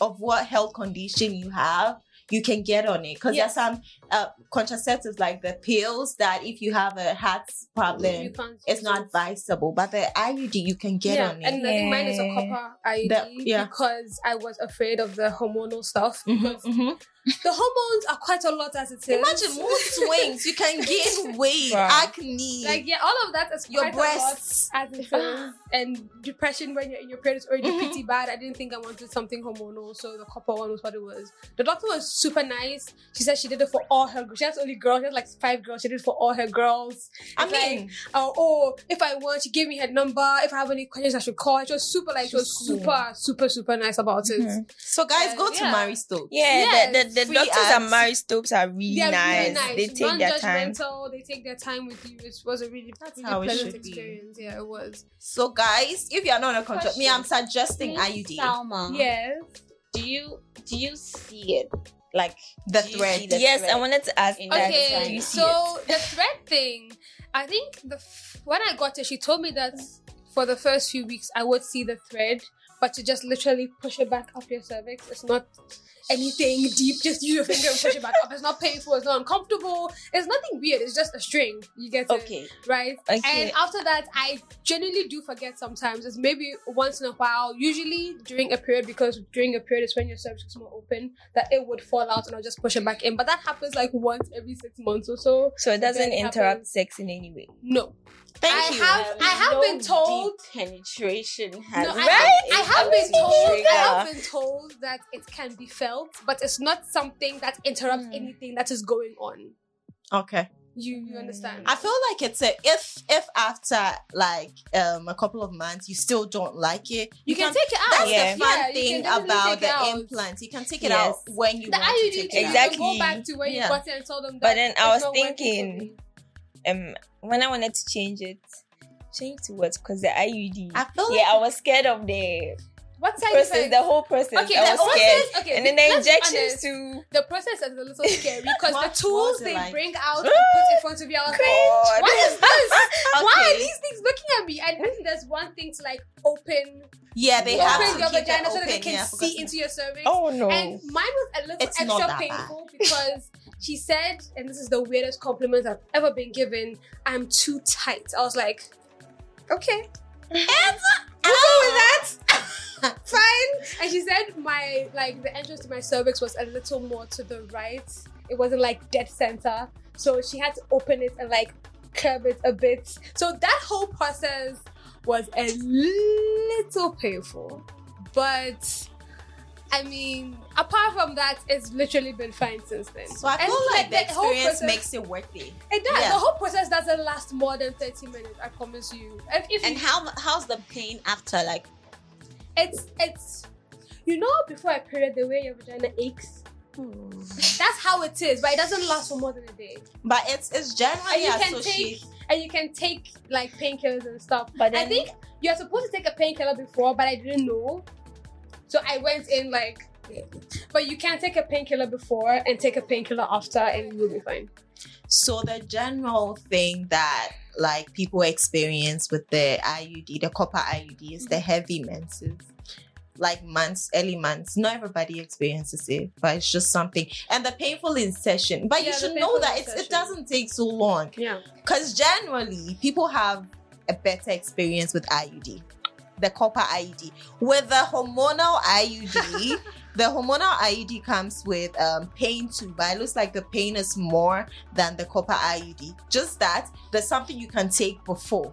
of what health condition you have, you can get on it. Because Yes. there's some uh, contraceptives like the pills that if you have a heart problem, it's not advisable. But the IUD you can get yeah, on it. and I think mine is a copper IUD The- yeah. because I was afraid of the hormonal stuff. Mhm, Because mhm. The hormones are quite a lot as it is. Imagine mood swings. You can gain weight, Wow. acne, like yeah, all of that is your breasts. a lot as it is, and depression when you're in your period is already Mhm. pretty bad. I didn't think I wanted something hormonal, so the copper one was what it was. The doctor was super nice. She said she did it for all her. She has only girls. She has like five girls. She did it for all her girls. I It's like, mean, oh, oh, if I want, she gave me her number. If I have any questions, I should call. She was super like, she was cool. super, super, super nice about it. Mhm. so guys, Uh, go to yeah. Mary Stopes. Yeah, Yes, the, the, the doctors at Mary Stopes are really, They're nice. really nice. They take their time. Non-judgmental. They take their time with you. It was a really, That's really how it pleasant should be. experience. Yeah, it was. So guys, if you're not on a contract, me, I'm Question. suggesting Miss IUD. Salma, Yes. do you do you see it like The do thread. the yes, I wanted to ask in that. that Okay, Do you see so it? the thread thing, I think the f- when I got it, she told me that for the first few weeks I would see the thread, but to just literally push it back up your cervix. It's not anything deep. Just use your finger and push it back up. It's not painful. It's not uncomfortable. It's nothing weird. It's just a string. You get it, Okay. right? Okay. And after that, I genuinely do forget sometimes. It's maybe once in a while. Usually during a period, because during a period is when your cervix is more open, that it would fall out and I'll just push it back in. But that happens like once every six months or so. So it doesn't interrupt happens. sex in any way. No. Thank I you. have- I have no been told- deep penetration has No, I, Right? I have been told. trigger. I have been told that it can be felt, but it's not something that interrupts Mm. anything that is going on. okay. You you understand? I feel like it's a if if after like um a couple of months you still don't like it, you, can, take it out. That's Yeah. the fun Yeah, thing about the out. implant. You can take it Yes. out when you The want to take it you out. Exactly. go back to where you got it and tell them that. But then I was not working thinking- for me. Um, when I wanted to change it, change to what? Because the IUD. I feel like yeah, I was scared of the what side process, effects? the whole process. Okay, I the was scared. Okay, And then the let's be injections too. The process is a little scary because the What- what tools they like? bring out and put in front of you, I was like, what is this? Why are these things looking at me? And I think there's one thing to like open, yeah, they Yeah. have open to your keep it vagina so that they can Yeah, see into your cervix. Oh no. And mine was a little It's extra that bad. painful because she said, and this is the weirdest compliment I've ever been given, I'm too tight. I was like, okay. And I'll go with that. Fine. And she said my like the entrance to my cervix was a little more to the right. It wasn't like dead center. So she had to open it and like curve it a bit. So that whole process was a little painful. But I mean, apart from that, it's literally been fine since then. So I And, feel like the whole experience process- makes it worth it. it does. yeah. The whole process doesn't last more than 30 minutes, I promise you. And if And you how how's the pain after? Like it's it's you know before a period the way your vagina aches hmm. that's how it is but it doesn't last for more than a day But it's it's and generally you can associated. take and you can take like painkillers and stuff But i think you're supposed to take a painkiller before but i didn't know so i went in like but you can take a painkiller before and take a painkiller after and you'll be fine So the general thing that like people experience with the IUD, the copper IUD, is the mm-hmm. heavy menses. Like months, early months. Not everybody experiences it, but it's just something. And the painful insertion. But Yeah, you should know that it's, it doesn't take so long. yeah Because generally, people have a better experience with IUD, the copper IUD. With the hormonal IUD, the hormonal IUD comes with um, pain too, but it looks like the pain is more than the copper IUD. Just that there's something you can take before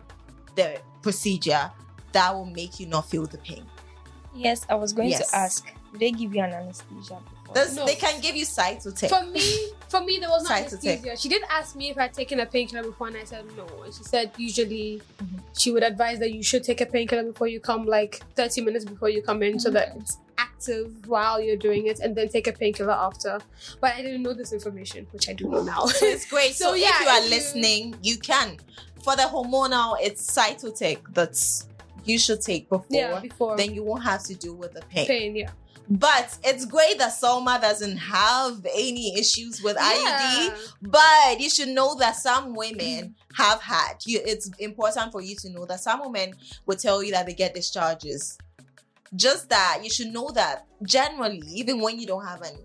the procedure that will make you not feel the pain. yes, I was going Yes. to ask. Did they give you an anesthesia before? No. They can give you cytotec. for me for me there was no Side to take. anesthesia she did ask me if i'd taken a painkiller before and i said no and she said usually Mhm. she would advise that you should take a painkiller before you come like 30 minutes before you come in so that it's active while you're doing it and then take a painkiller after but i didn't know this information which i do know now it's great. So, So, if you are if you- listening, you can. For the hormonal, it's cytotec that's you should take before. yeah before Then you won't have to deal with the pain. pain yeah But it's great that Salma doesn't have any issues with IUD. yeah. But you should know that some women have had. You, it's important for you to know that some women will tell you that they get discharges. Just that you should know that generally, even when you don't have an,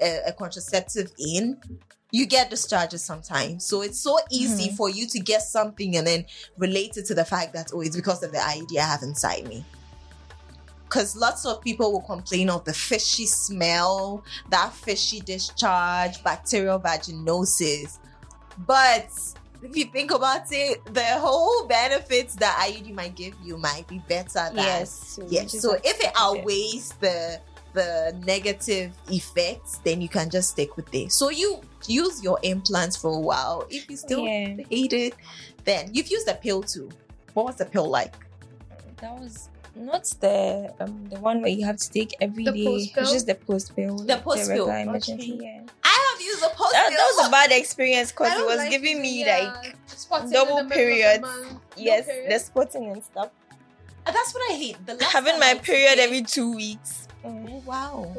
a, a contraceptive in, you get discharges sometimes. So it's so easy Mhm. for you to get something and then relate it to the fact that, oh, it's because of the IUD I have inside me because lots of people will complain of the fishy smell, that fishy discharge, bacterial vaginosis. But if you think about it, the whole benefits that IUD might give you might be better than yes. So, Yes. So if it outweighs the the negative effects, then you can just stick with it. So you use your implants for a while. If you still Yeah. hate it, then you've used the pill too. What was the pill like? that was not the um the one where you have to take every The day. post pill? It's just the post pill. The post pill, emergency. okay. Yeah. I have used a post That, pill. that was a bad experience because it was like giving using- me yeah, like double the the periods. month. No yes, period. the spotting and stuff. That's what I hate. The Having my period every two weeks. Oh wow.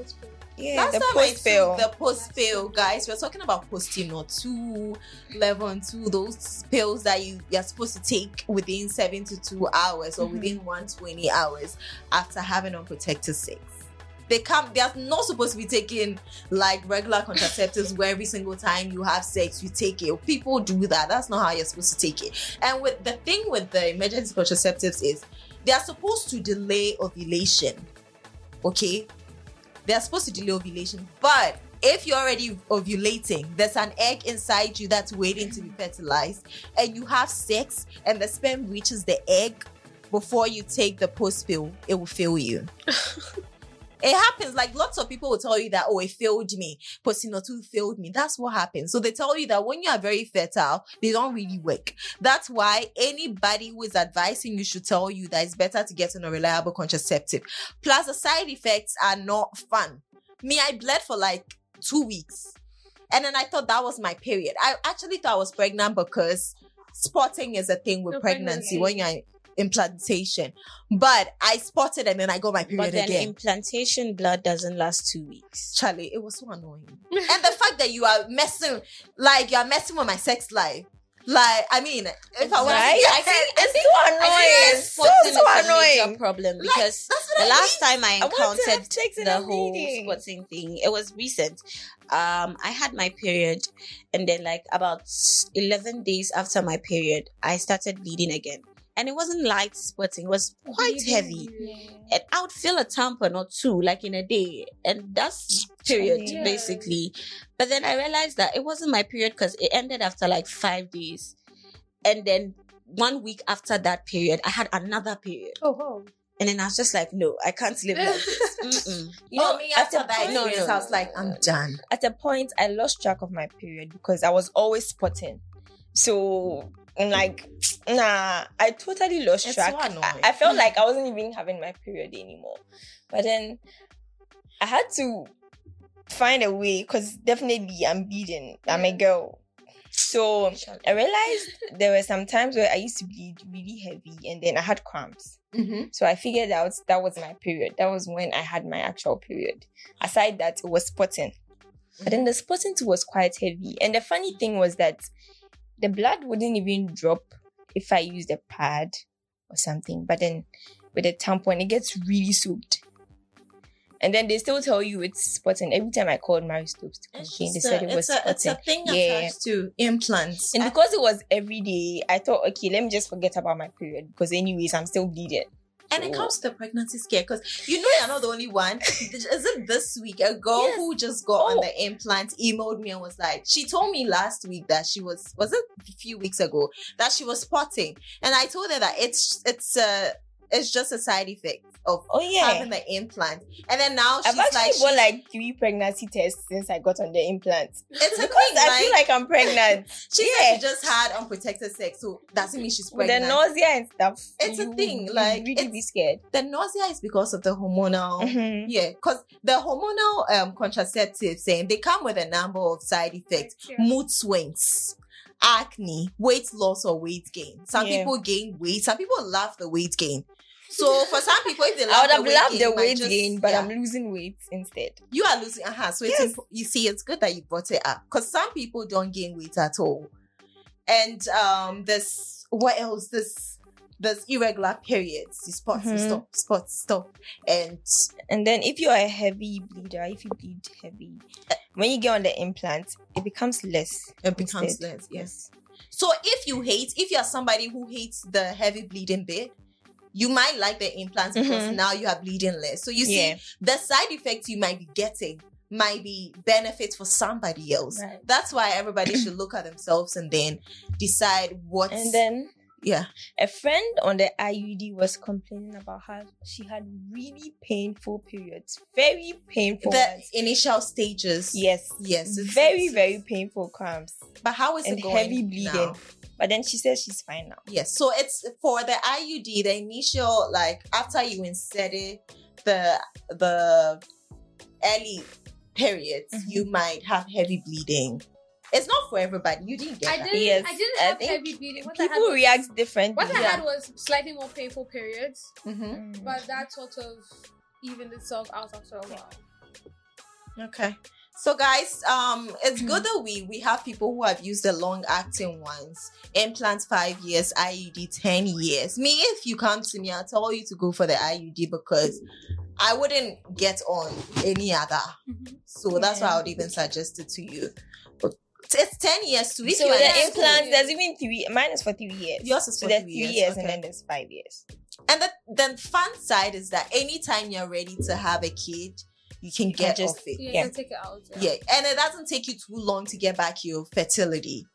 Yeah, Last the post pill. took the post pill, guys, we're talking about Postinor two, level and two, those pills that you you're supposed to take within seven to two hours or Mhm. within one twenty hours after having unprotected sex. They come. They are not supposed to be taking like regular contraceptives where every single time you have sex you take it. People do that. That's not how you're supposed to take it. And with the thing with the emergency contraceptives is they are supposed to delay ovulation. Okay, they're supposed to delay ovulation, but if you're already ovulating, there's an egg inside you that's waiting to be fertilized, and you have sex, and the sperm reaches the egg before you take the post pill, it will fail you. it happens. Like lots of people will tell you that, oh, it failed me. Postinor 2 failed me. That's what happens. So they tell you that when you are very fertile, they don't really work. That's why anybody who is advising you should tell you that it's better to get on a reliable contraceptive. Plus, the side effects are not fun. Me, I bled for like two weeks. And then I thought that was my period. I actually thought I was pregnant because spotting is a thing with pregnancy pregnancy. when you're implantation. But I spotted and then I got my But period then again. implantation blood doesn't last two weeks. Charlie, it was so annoying. and the fact that you are messing, like you are messing with my sex life. Like, I mean, if I was, Right? I think it's so annoying. Yes, So, spotting so major annoying. problem because what the I last time I I want to encountered in the whole meeting. spotting thing, it was recent. Um, I had my period, and then like about eleven days after my period, I started bleeding again, and it wasn't light spotting; it was quite heavy. And I would feel a tampon or two, like in a day, and that's period Yeah. basically. But then I realized that it wasn't my period because it ended after like five days, and then one week after that period, I had another period. Oh. And then I was just like, no, I can't live like this. You oh, know, me after that point- no, no, I was like, I'm done. at a point I lost track of my period because I was always spotting. So I'm like, nah, I totally lost It's track. so. I, I felt like I wasn't even having my period anymore. But then I had to find a way because definitely I'm bleeding. I'm a girl. So I realized there were some times where I used to bleed really heavy and then I had cramps. Mm-hmm. So I figured out that was my period. That was when I had my actual period. Aside that, it was spotting. But then the spotting too was quite heavy. And the funny thing was that the blood wouldn't even drop if I used a pad or something. But then with a tampon, it gets really soaked. And then they still tell you it's spotting. Every time I called Mary Stopes to complain, they said it was a, it's a spotting. thing Yeah. attached to implants. And I- because it was every day, I thought, okay, let me just forget about my period because, anyways, I'm still bleeding. And it comes to the pregnancy scare because you know you're not the only one. Isn't this week? A girl Yes. who just got on Oh. the implant emailed me and was like, she told me last week that she was was it a few weeks ago that she was spotting, and I told her that it's it's uh it's just a side effect of Oh, yeah. having the implant. And then now she's I've actually like, bought like three pregnancy tests since I got on the implant. it's a Because thing. I feel like I'm pregnant. she yeah. said she just had unprotected sex, so doesn't mean she's pregnant. the nausea and stuff. It's a thing, like, really be scared. the nausea is because of the hormonal. Mhm. Yeah, because the hormonal um, contraceptives, saying they come with a number of side effects, Yeah. mood swings, acne, weight loss or weight gain. Some Yeah. people gain weight. Some people love the weight gain. So for some people, if they love I would have loved the you weight gain, but yeah. I'm losing weight instead. you are losing. Uh-huh. So it's Yes. imp- you see, it's good that you brought it up because some people don't gain weight at all. And um, this what else? This this irregular periods, you spot Mhm. stop, spot stop, and And then if you're a heavy bleeder, if you bleed heavy, when you get on the implant, it becomes less. it becomes instead. less. Yes. So if you hate, if you're somebody who hates the heavy bleeding bit, you might like the implants because Mhm. now you are bleeding less. So you see, Yeah. the side effects you might be getting might be benefits for somebody else. Right. That's why everybody should look at themselves and then decide what. And then yeah, a friend on the IUD was complaining about how she had really painful periods. Very painful the ones. initial stages. Yes. yes, very, very painful cramps. But how is and it going? heavy bleeding. now? But then she says she's fine now. Yes, so it's for the IUD, the initial like after you inserted the the early periods, Mhm. you might have heavy bleeding. It's not for everybody. You didn't get I that. didn't. Yes, I didn't I have think heavy bleeding. What People was, react differently. What I Yeah. had was slightly more painful periods, Mhm. Mm. but that sort of evened itself out after a while. Okay. So guys, um, it's good that we we have people who have used the long acting ones. Implants five years, IUD ten years. Me, if you come to me, I'll tell you to go for the IUD because I wouldn't get on any other. Mhm. So that's why I would even suggest it to you. But it's ten years too. If So you are the implants, there's even three. Mine is for three years. Yours is so for three three years, years, and then there's five years. And the, the fun side is that anytime you're ready to have a kid, you can can get just- off it. Yeah, Yeah. you can take it out. Yeah. And it doesn't take you too long to get back your fertility.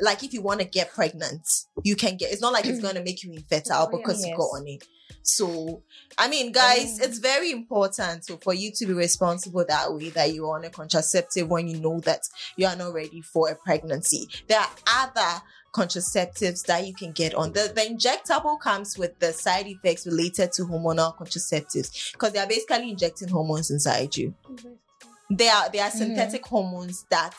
Like if you want to get pregnant, you can get it's not like it's gonna make you infertile Oh, yeah. because you got Yes. on it. So I mean guys, Um, it's very important so for you to be responsible that way that you're on a contraceptive when you know that you are not ready for a pregnancy. There are other contraceptives that you can get on. The, the injectable comes with the side effects related to hormonal contraceptives because they are basically injecting hormones inside you. They are they are Mhm. synthetic hormones that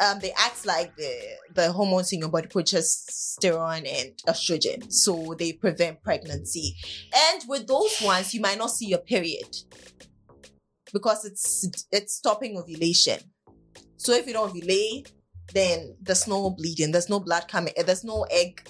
um they act like the the hormones in your body, which is progesterone and estrogen. So they prevent pregnancy. And with those ones, you might not see your period because it's it's stopping ovulation. So if you don't ovulate, then there's no bleeding, there's no blood coming, there's no egg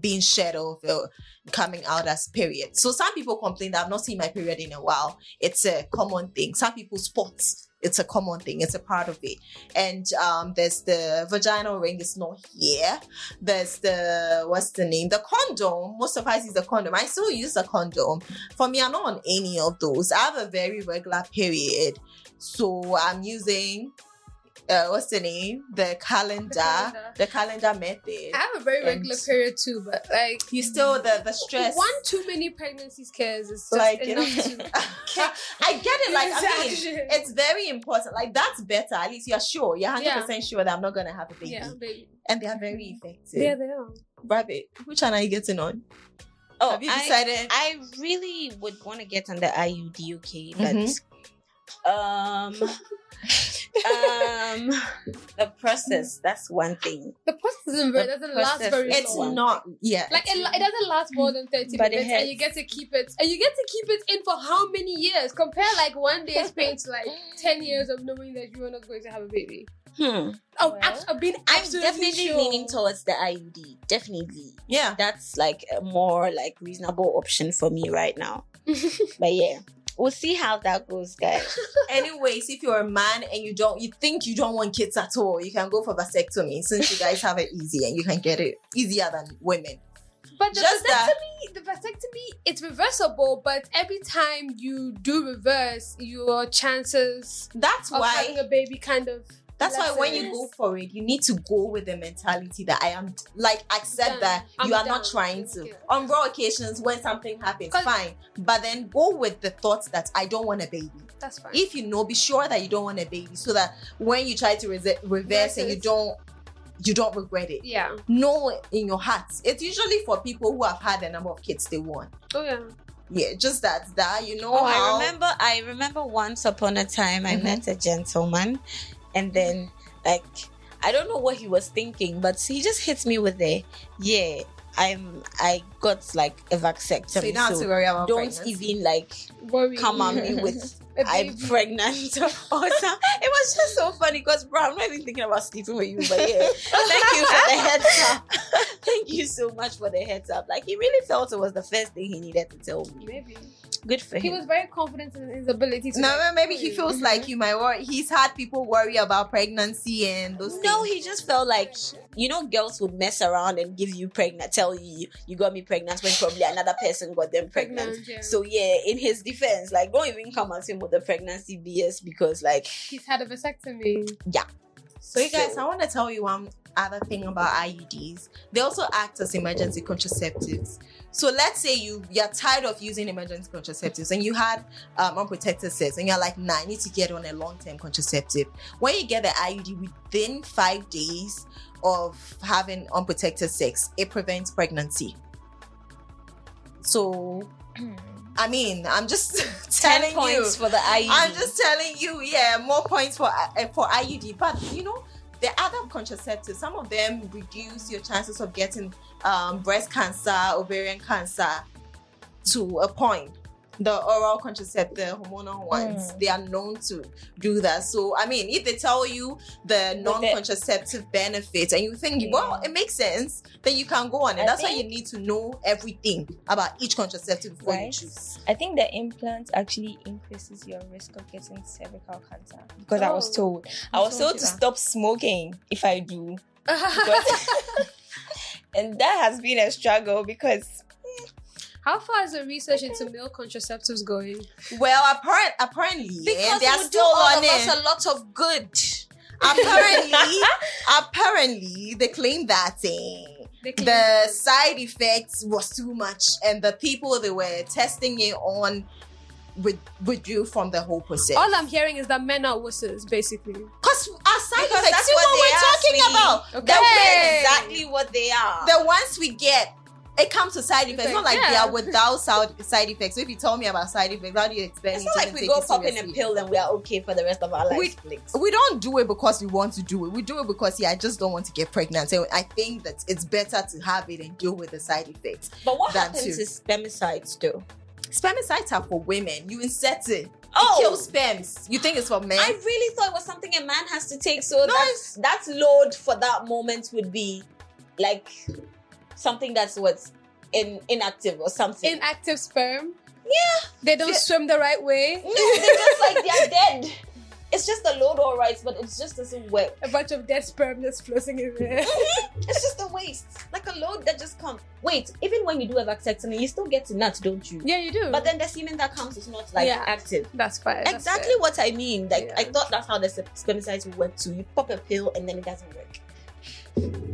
being shed or uh, coming out as period. So some people complain that I've not seen my period in a while. It's a common thing. Some people spots. It's a common thing. It's a part of it. And um, there's the vaginal ring is not here. There's the what's the name? The condom. Most of us use a condom. I still use a condom. For me, I'm not on any of those. I have a very regular period, so I'm using uh, what's the name? The calendar. calendar. The calendar method. I have a very regular And- period too, but like You still the the stress. one too many pregnancy scares is like enough to I get it. Like I mean, it's very important. Like that's better. At least you're sure. You're hundred Yeah. percent sure that I'm not gonna have a baby, yeah, baby. and they are very effective. Yeah, they are. Rabbit, which one are you getting on? Oh, have you I- decided? I really would want to get on the IUD, okay, but Mhm. um, um, the process that's one thing. The process isn't very, The doesn't last process very it's long. not. Yeah. Like it, it doesn't last more than thirty But minutes, and you get to keep it, and you get to keep it in for how many years? Compare like one day's pain to like ten years of knowing that you are not going to have a baby. Hmm. Oh, Well, abs- I've been I'm definitely sure. leaning towards the IUD. Definitely, yeah. that's like a more like reasonable option for me right now. But yeah, we'll see how that goes, guys. Anyways, if you're a man and you don't, you think you don't want kids at all, you can go for vasectomy since you guys have it easy and you can get it easier than women. But the Just that- vasectomy, the vasectomy, it's reversible. But every time you do reverse, your chances That's of why having a baby kind of. That's why when you go for it, you need to go with the mentality that I am like accept Done. that I'm you are not trying to. Yeah. On raw occasions, when something happens, fine. But then go with the thought that I don't want a baby. That's fine. If you know, be sure that you don't want a baby, so that when you try to rese- reverse and you don't, you don't regret it. yeah. Know in your heart. It's usually for people who have had a number of kids they want. Oh yeah. Yeah, just that. That you know Oh, how. I remember. I remember once upon a time I Mhm. met a gentleman, and then like I don't know what he was thinking, but he just hits me with the yeah. I'm. I got like a vasectomy. So you don't have so to worry about don't pregnancy. even like Worry. come at me with I'm pregnant or something. It was just so funny because, bro, I'm not even thinking about sleeping with you, but yeah. Thank you for the heads up. Thank you so much for the heads up. Like, he really felt it was the first thing he needed to tell me. Maybe Good for he him. was very confident in his ability to. No, like, maybe he worry. feels mm-hmm. like you might worry. He's had people worry about pregnancy and those no, things. he just felt like you know, girls would mess around and give you pregnant, tell you you got me pregnant when probably another person got them pregnant. pregnant. Yeah. So yeah, in his defense, like don't even come at him with the pregnancy BS because like he's had a vasectomy. Yeah. So, you guys, I want to tell you one other thing about IUDs. They also act as emergency contraceptives. So, let's say you you're tired of using emergency contraceptives and you had um, unprotected sex, and you're like, "Nah, I need to get on a long-term contraceptive." When you get the IUD within five days of having unprotected sex, it prevents pregnancy. So, I mean, I'm just telling points you. for the IUD. I'm just telling you, yeah, more points for uh, for IUD. But you know, the other contraceptives, some of them reduce your chances of getting um, breast cancer, ovarian cancer to a point. The oral contraceptive, the hormonal ones, Mm. they are known to do that. So, I mean, if they tell you the non contraceptive benefits and you think, Yeah. well, it makes sense, then you can go on it. I That's why you need to know everything about each contraceptive before you choose. I think the implant actually increases your risk of getting cervical cancer because I was Oh. told I was told told to that? stop smoking if I do, and that has been a struggle because How far is the research into male contraceptives going? Well, apparent, apparently, Because they are it would do still all on of it. us a lot of good. apparently, apparently, they claim that eh, They claim- the side effects was too much, and the people they were testing it on with- withdrew from the whole process. all I'm hearing is that men are wusses, basically. Because our side Because effects, that's see what what, they we're are, talking sweetie. about. Okay. The, Hey! Exactly what they are. the ones we get. It comes to side effects. It's not like they Yeah. are without side, side effects. So if you tell me about side effects, how do you expect it? it's not like we go it pop in a pill and we are okay for the rest of our lives. We- we don't do it because we want to do it. We do it because yeah, I just don't want to get pregnant. So I think that it's better to have it and deal with the side effects. But what That happens too. is spermicides though. Spermicides are for women. You insert it. Oh. It kills sperms. You think it's for men? I really thought it was something a man has to take. So No, that's that load for that moment would be like something that's what's in inactive or something. Inactive sperm. Yeah. They don't Yeah. swim the right way. no, they're just like they're dead. It's just a load, all right, but it just doesn't work. A bunch of dead sperm just floating in there. Mm-hmm. It's just a waste, like a load that just comes. Wait, even when you do have a vasectomy, you still get to nut, don't you? yeah, you do. But then the semen that comes is not like Yeah. active. that's fine. exactly what I mean. Like I thought that's how the sp- spermicides would work too. You pop a pill and then it doesn't work.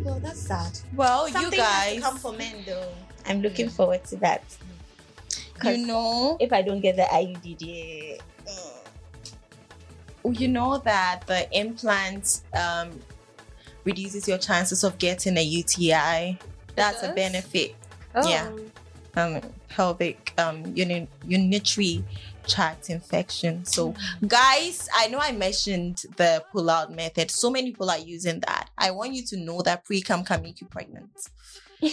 Well, that's sad. well, Something you has to guys, come for men though. I'm looking forward to that. you know, If I don't get the IUD, yeah. you know that the implant um, reduces your chances of getting a UTI. That's a benefit. Oh. Yeah. um, pelvic um, uni- unitary tract infection. So, guys, I know I mentioned the pull out method. So many people are using that. I want you to know that pre cum can make you pregnant.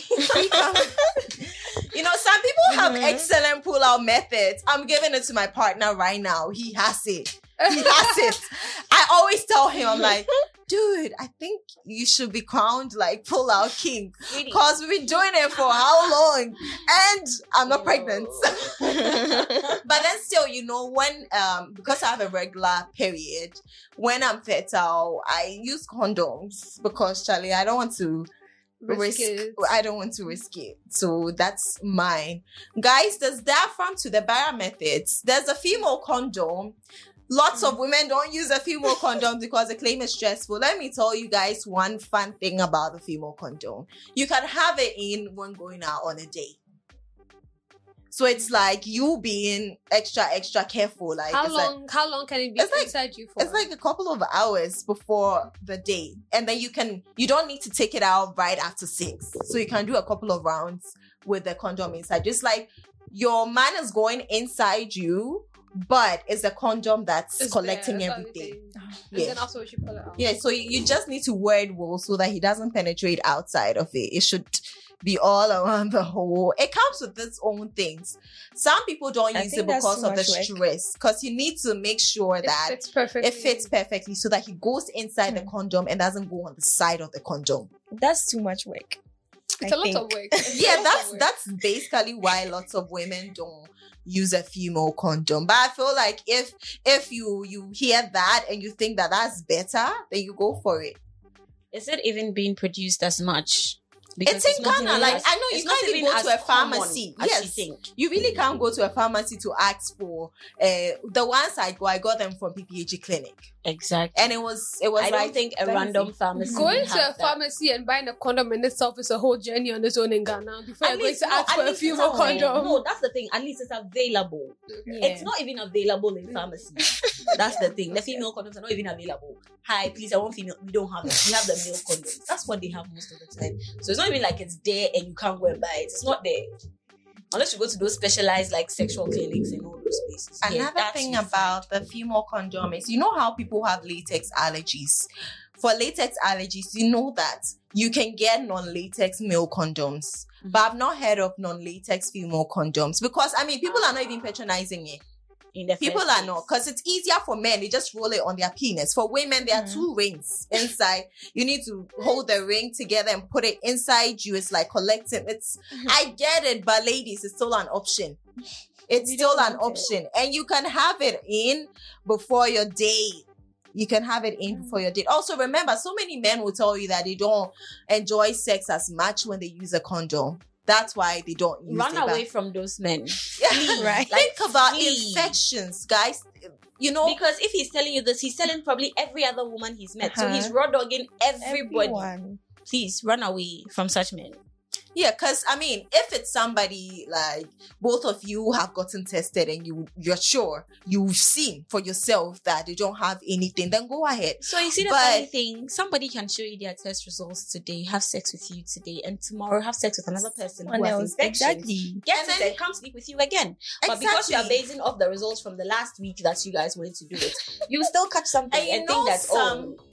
You know, some people have Mhm. excellent pull out methods. I'm giving it to my partner right now. He has it. He has it. I always tell him, I'm like, dude, I think you should be crowned like pull out king. Because we've been doing it for how long? And I'm not pregnant. but then still, you know, when um because I have a regular period, when I'm fertile, I use condoms because Charlie, I don't want to risk, Risk it. I don't want to risk it. So that's mine. Guys, there's that from to the barrier methods. There's a female condom. Lots of women don't use a female condom because the claim is stressful. Let me tell you guys one fun thing about the female condom. You can have it in when going out on a date. So it's like you being extra, extra careful. Like How it's like- long? how long can it be It's like- inside you for? it's like a couple of hours before the date and then you can you don't need to take it out right after six so you can do a couple of rounds with the condom inside just like your man is going inside you but it's a condom that's It's collecting there, that's everything And yeah then afterwards you pull it out. yeah so you, you just need to wear it well so that he doesn't penetrate outside of it it should be all around the hole it comes with its own things some people don't I use it because of the work. stress because you need to make sure It that fits perfectly. it fits perfectly so that he goes inside the Hmm. condom and doesn't go on the side of the condom. That's too much work. It's I a lot of work. Yeah, that's work. that's basically why lots of women don't use a female condom. But I feel like if if you you hear that and you think that that's better, then you go for it. Is it even being produced as much? It's in not Ghana, like, as- I know you can't even even go to a pharmacy. Yes. you think. You really can't go to a pharmacy to ask for uh the ones I go, I got them from PPH clinic. Exactly. And it was it was I like don't think a very random pharmacy Going to a have that. pharmacy and buying a condom in itself is a whole journey on its own in Ghana. Before At you're going to ask at for a least it's female available. condom. No, that's the thing. At least it's available. It's not even available in pharmacy. That's the thing. The female condoms are not even available. Hi, please, I want female. We don't have it. We have the male condoms. That's what they have most of the time. So it's not even like it's there and you can't go and buy it. It's not there. Unless you go to those specialized like sexual clinics and all those places. Another that's thing about the female condom is you know how people have latex allergies. For latex allergies, you know that you can get non-latex male condoms. Mm. but I've not heard of non-latex female condoms because I mean people are not even patronizing it. In the People are not because it's easier for men. They just roll it on their penis. For women, there are Mhm. two rings inside. You need to hold the ring together and put it inside you. It's like collective. It's I get it, but ladies, it's still an option. It's We still an want it. option, and you can have it in before your date. You can have it in before your date. Also, remember, so many men will tell you that they don't enjoy sex as much when they use a condom. That's why they don't use Run away from those men. Right. Think about flee. infections, guys. You know, Because if he's telling you this, he's telling probably every other woman he's met. So Uh-huh. he's raw dogging everybody. Everyone. Please run away from such men. Yeah, because I mean, if it's somebody like both of you have gotten tested and you you're sure you've seen for yourself that they don't have anything, then go ahead. So you see the But- funny thing, somebody can show you their test results today, have sex with you today, and tomorrow have sex with another person who Someone has else. Exactly. Get And it then- and come sleep with you again. But because you are basing off the results from the last week that you guys wanted to do it, you still catch something And and, you think know that oh, some- oh,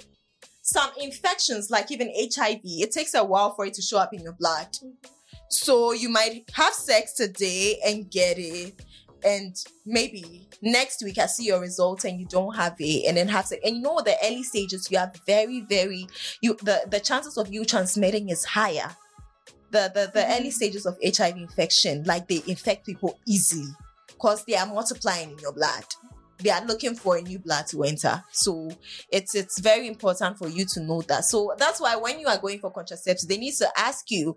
some infections, like even HIV, it takes a while for it to show up in your blood. Mm-hmm. So you might have sex today and get it, and maybe next week I see your results and you don't have it, and then have sex. And you know the early stages, you are very, very you the the chances of you transmitting is higher. The the the mm-hmm. early stages of HIV infection, like they infect people easily because they are multiplying in your blood. They are looking for a new blood to enter. So it's it's very important for you to know that. So that's why when you are going for contraceptives, they need to ask you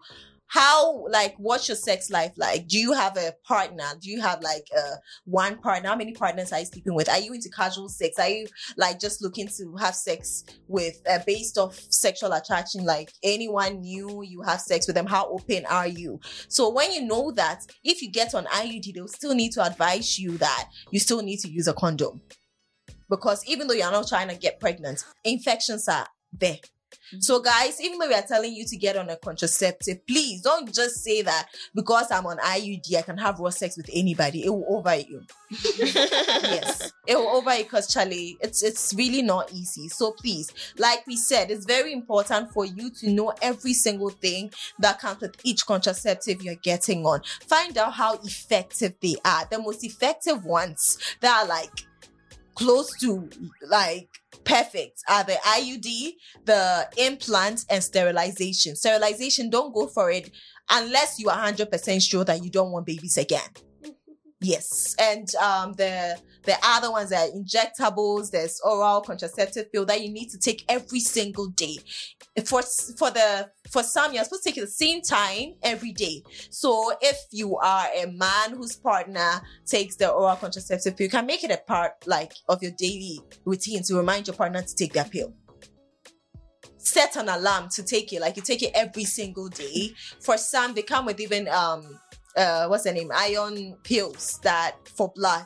how like what's your sex life like? Do you have a partner? Do you have like uh one partner? How many partners are you sleeping with? Are you into casual sex? Are you like just looking to have sex with uh, based off sexual attraction? Like anyone new you have sex with them? How open are you? So when you know that if you get on iud they'll still need to advise you that you still need to use a condom. Because even though you're not trying to get pregnant infections are there Mm-hmm. so, guys, even though we are telling you to get on a contraceptive, please don't just say that because I'm on IUD, I can have raw sex with anybody. It will over you. yes, it will over you because Charlie, it's it's really not easy. So please, like we said, it's very important for you to know every single thing that comes with each contraceptive you're getting on. Find out how effective they are. The most effective ones that are like close to like perfect are the IUD, the implants, and sterilization. Sterilization, don't go for it unless you are 100% sure that you don't want babies again. Yes. And um the the other ones are injectables, there's oral contraceptive pill that you need to take every single day. For for the for some you're supposed to take it the same time every day. So if you are a man whose partner takes the oral contraceptive pill, you can make it a part like of your daily routine to remind your partner to take their pill. Set an alarm to take it, like you take it every single day. For some, they come with even um uh what's the name iron pills that for blood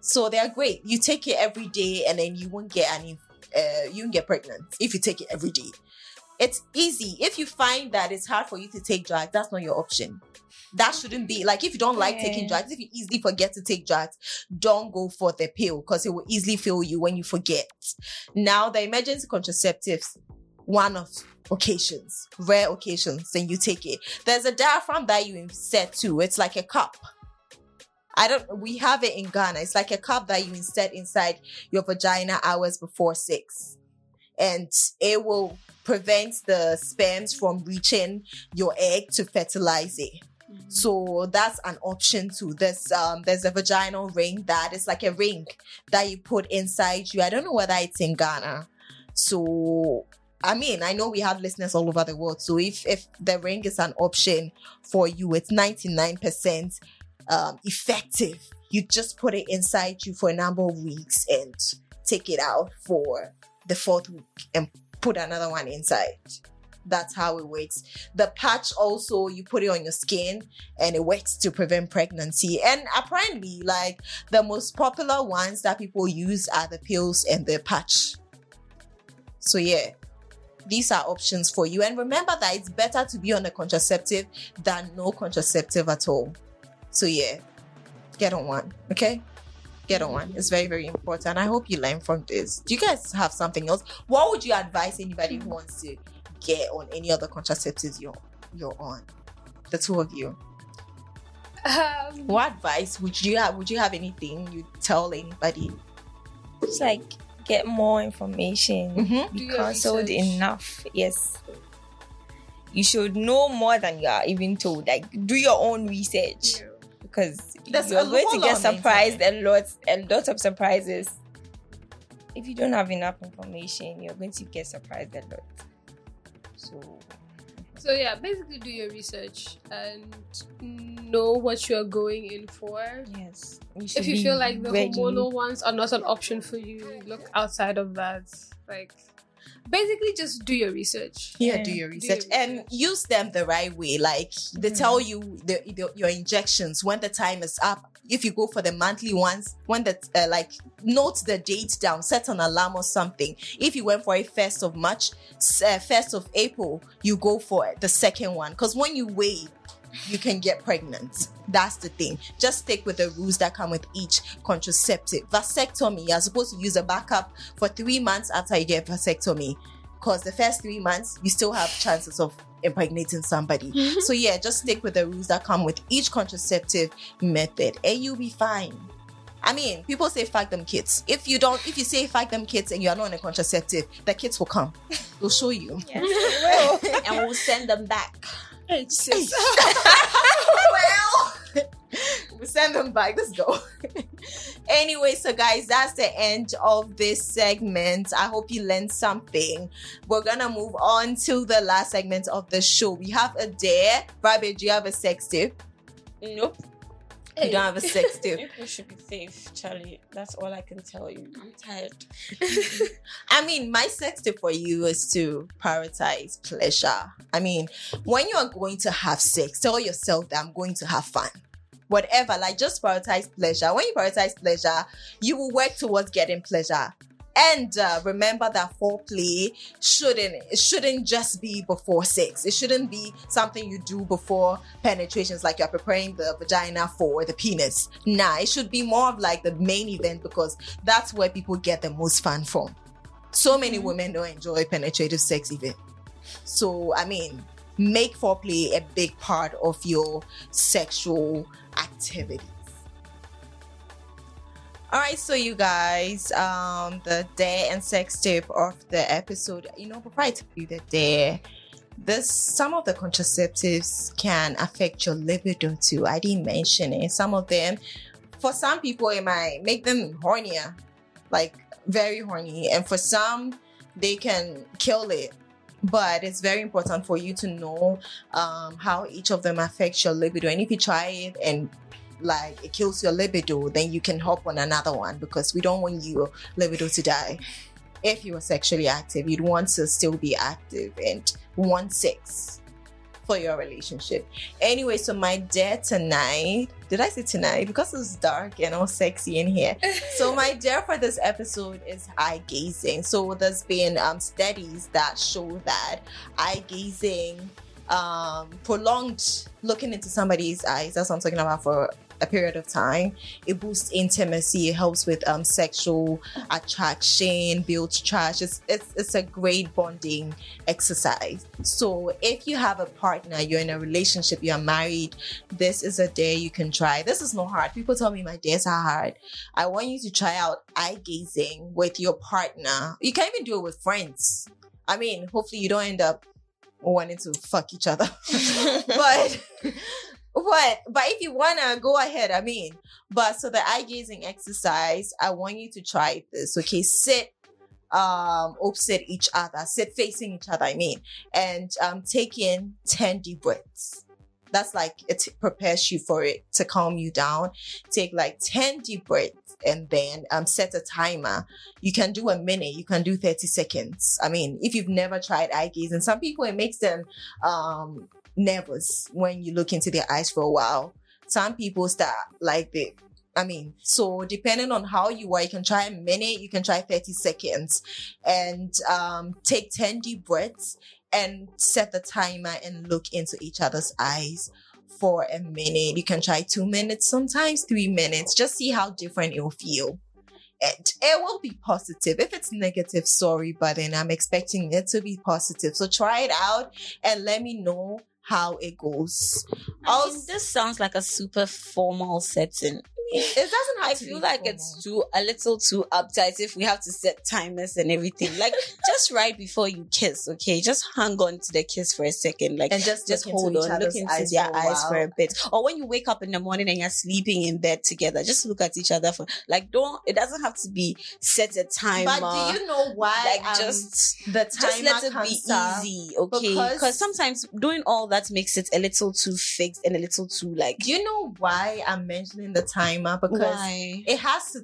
so they're great you take it every day and then you won't get any uh you won't get pregnant if you take it every day it's easy if you find that it's hard for you to take drugs that's not your option that shouldn't be like if you don't like taking drugs if you easily forget to take drugs don't go for the pill because it will easily fail you when you forget now the emergency contraceptives one of occasions rare occasions then you take it there's a diaphragm that you insert too. It's like a cup. I don't. We have it in Ghana. It's like a cup that you insert inside your vagina hours before sex, and it will prevent the sperms from reaching your egg to fertilize it. So that's an option too. There's um there's a vaginal ring that is like a ring that you put inside you. I don't know whether it's in Ghana. So I mean, I know we have listeners all over the world. So if if the ring is an option for you, it's 99% um, effective. You just put it inside you for a number of weeks and take it out for the fourth week and put another one inside. That's how it works. The patch also you put it on your skin and it works to prevent pregnancy. And apparently, like the most popular ones that people use are the pills and the patch. So yeah, these are options for you. And remember that it's better to be on a contraceptive than no contraceptive at all. So yeah, get on one, okay? Get on one. It's very, very important. I hope you learn from this. Do you guys have something else? What would you advise anybody who wants to get on any other contraceptives you're you're on? the two of you. Um, What advice would you have? Would you have anything you tell anybody? Just like get more information. Mm-hmm. Do Be counseled enough. Yes. You should know more than you are even told. Like do your own research yeah. Because There's you're going to get lot on the surprised a lot, a lot of surprises. If you don't have enough information, you're going to get surprised a lot. So So yeah, basically do your research and know what you are going in for. yes, should If you feel like the ready. hormonal ones are not an option for you, look outside of that. Like basically just do your research. Yeah, Yeah. do your Do research your and research. use them the right way. Like they Mhm. tell you the, the your injections when the time is up. If you go for the monthly ones, when the uh, like note the date down, set an alarm or something. If you went for a first of March, s- uh, first of April, you go for the second one. Because when you wait, you can get pregnant. That's the thing. Just stick with the rules that come with each contraceptive. Vasectomy, you're supposed to use a backup for three months after you get vasectomy. Because the first three months, you still have chances of impregnating somebody. Mm-hmm. so yeah, just stick with the rules that come with each contraceptive method, and you'll be fine. I mean, people say fuck them kids. If you don't, if you say fuck them kids and you are not on a contraceptive, the kids will come. They'll show you. Yes, will. and we'll send them back. well, we send them back. Let's go. anyway, so guys, that's the end of this segment. I hope you learned something. We're gonna move on to the last segment of the show. We have a dare. Rabbit, do you have a sex tip? Nope. You don't have a sex tip. People should be safe, Charlie. That's all I can tell you. I'm tired. I mean, my sex tip for you is to prioritize pleasure. I mean, when you are going to have sex, tell yourself that I'm going to have fun. Whatever, like just prioritize pleasure. When you prioritize pleasure, you will work towards getting pleasure. And uh, remember that foreplay shouldn't it shouldn't just be before sex. It shouldn't be something you do before penetrations, like you're preparing the vagina for the penis. Nah, it should be more of like the main event because that's where people get the most fun from. So many women don't enjoy penetrative sex even. So I mean, make foreplay a big part of your sexual activities. All right, so you guys, um, the dare and sex tip of the episode, you know, tell you the dare, this some of the contraceptives can affect your libido too. I didn't mention it. Some of them, for some people, it might make them hornier, like very horny, and for some, they can kill it. But it's very important for you to know um, how each of them affects your libido, and if you try it and like it kills your libido, then you can hop on another one because we don't want your libido to die. If you are sexually active, you'd want to still be active and want sex for your relationship. Anyway, so my dare tonight, did I say tonight? Because it's dark and all sexy in here. so my dare for this episode is eye gazing. So there's been um, studies that show that eye gazing um prolonged looking into somebody's eyes that's what i'm talking about for a period of time. It boosts intimacy. It helps with um sexual attraction builds trust. It's, it's it's a great bonding exercise. So if you have a partner you're in a relationship you're married this is a day you can try. This is not hard. People tell me my days are hard. I want you to try out eye gazing with your partner. You can even do it with friends. I mean hopefully you don't end up wanting to fuck each other. but but but if you wanna go ahead, I mean. But so the eye gazing exercise, I want you to try this. Okay, sit um opposite each other, sit facing each other, I mean, and um take in 10 deep breaths. That's like it prepares you for it to calm you down. Take like 10 deep breaths and then um set a timer. You can do a minute, you can do 30 seconds. I mean, if you've never tried eye gazing, some people it makes them um nervous when you look into their eyes for a while. Some people start like they I mean, so depending on how you are, you can try a minute, you can try 30 seconds and um, take 10 deep breaths and set the timer and look into each other's eyes for a minute. You can try two minutes, sometimes three minutes. Just see how different it'll feel. And it will be positive. If it's negative, sorry, but then I'm expecting it to be positive. So try it out and let me know how it goes. I mean, this sounds like a super formal setting. it doesn't have I feel like formal. it's too a little too uptight if we have to set timers and everything. Like just right before you kiss, okay? Just hang on to the kiss for a second. Like and just just hold on, look into eyes their for eyes for a bit. Or when you wake up in the morning and you're sleeping in bed together, just look at each other for like don't it doesn't have to be set a timer. But do you know why? like um, just the just let it be easy, okay? Because sometimes doing all that makes it a little too fixed and a little too like Do you know why I'm mentioning the timer? Because why? it has to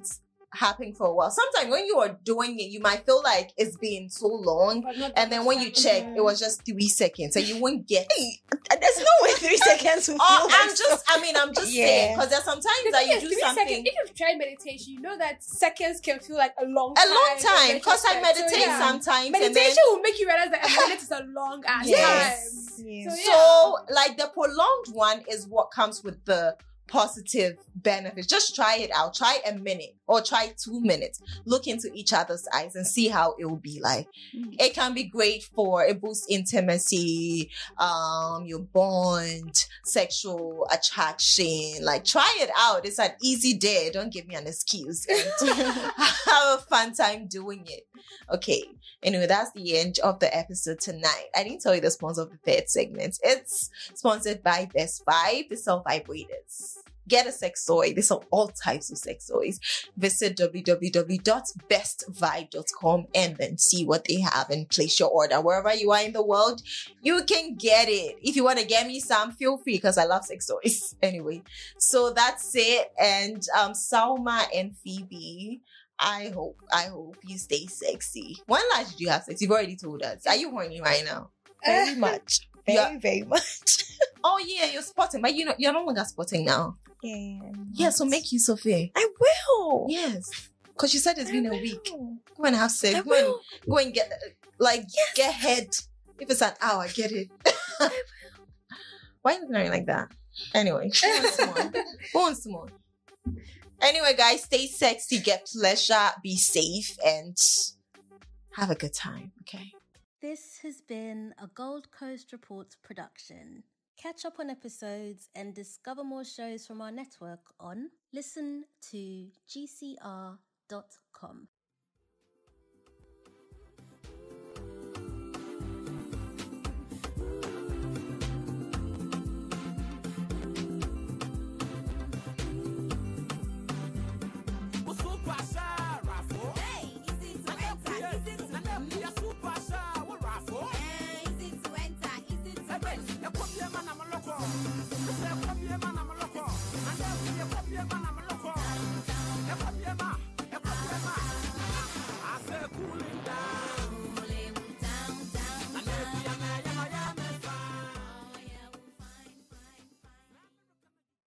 t- happen for a while. Sometimes when you are doing it, you might feel like it's been so long. And then when you check, it was just three seconds, and you won't get. There's no way three seconds will Oh, I'm just. I mean, I'm just Yeah. saying because there's sometimes The that you do three something. seconds, if you've tried meditation, you know that seconds can feel like a long Time a long time because I retrospect. So, meditate yeah. sometimes Meditation then will make you realize that a minute is a long ass Yes. time. Yes. So, yeah. so like the prolonged one is what comes with the positive benefits just try it out try a minute or try two minutes look into each other's eyes and see how it will be like Mm. it can be great for it boosts intimacy um your bond sexual attraction like try it out it's an easy day don't give me an excuse have a fun time doing it okay Anyway, that's the end of the episode tonight. I didn't tell you the sponsor of the third segment. It's sponsored by Best Vibe. They sell vibrators. Get a sex toy. They sell all types of sex toys. Visit www.bestvibe.com and then see what they have and place your order. Wherever you are in the world, you can get it. If you want to get me some, feel free because I love sex toys. Anyway, so that's it. And um, Salma and Phoebe, I hope, I hope you stay sexy. When last did you have sex? You've already told us. Are you horny right now? Very much. Very, Yeah. very much. Oh yeah, you're spotting, but you know you're no longer spotting now. Yeah. Yeah, so make use of it. I will. Yes, because you said it's been a week. will. Go and have sex. I Go and, will. go and get like get head. If it's an hour, get it. Why are you looking like that? Anyway, who wants Simone. Go on, Simone. Anyway, guys, stay sexy, get pleasure, be safe, and have a good time. Okay. This has been a Gold Coast Reports production. Catch up on episodes and discover more shows from our network on listen to gcr.com. Kopie banam loko, and then we kopie banam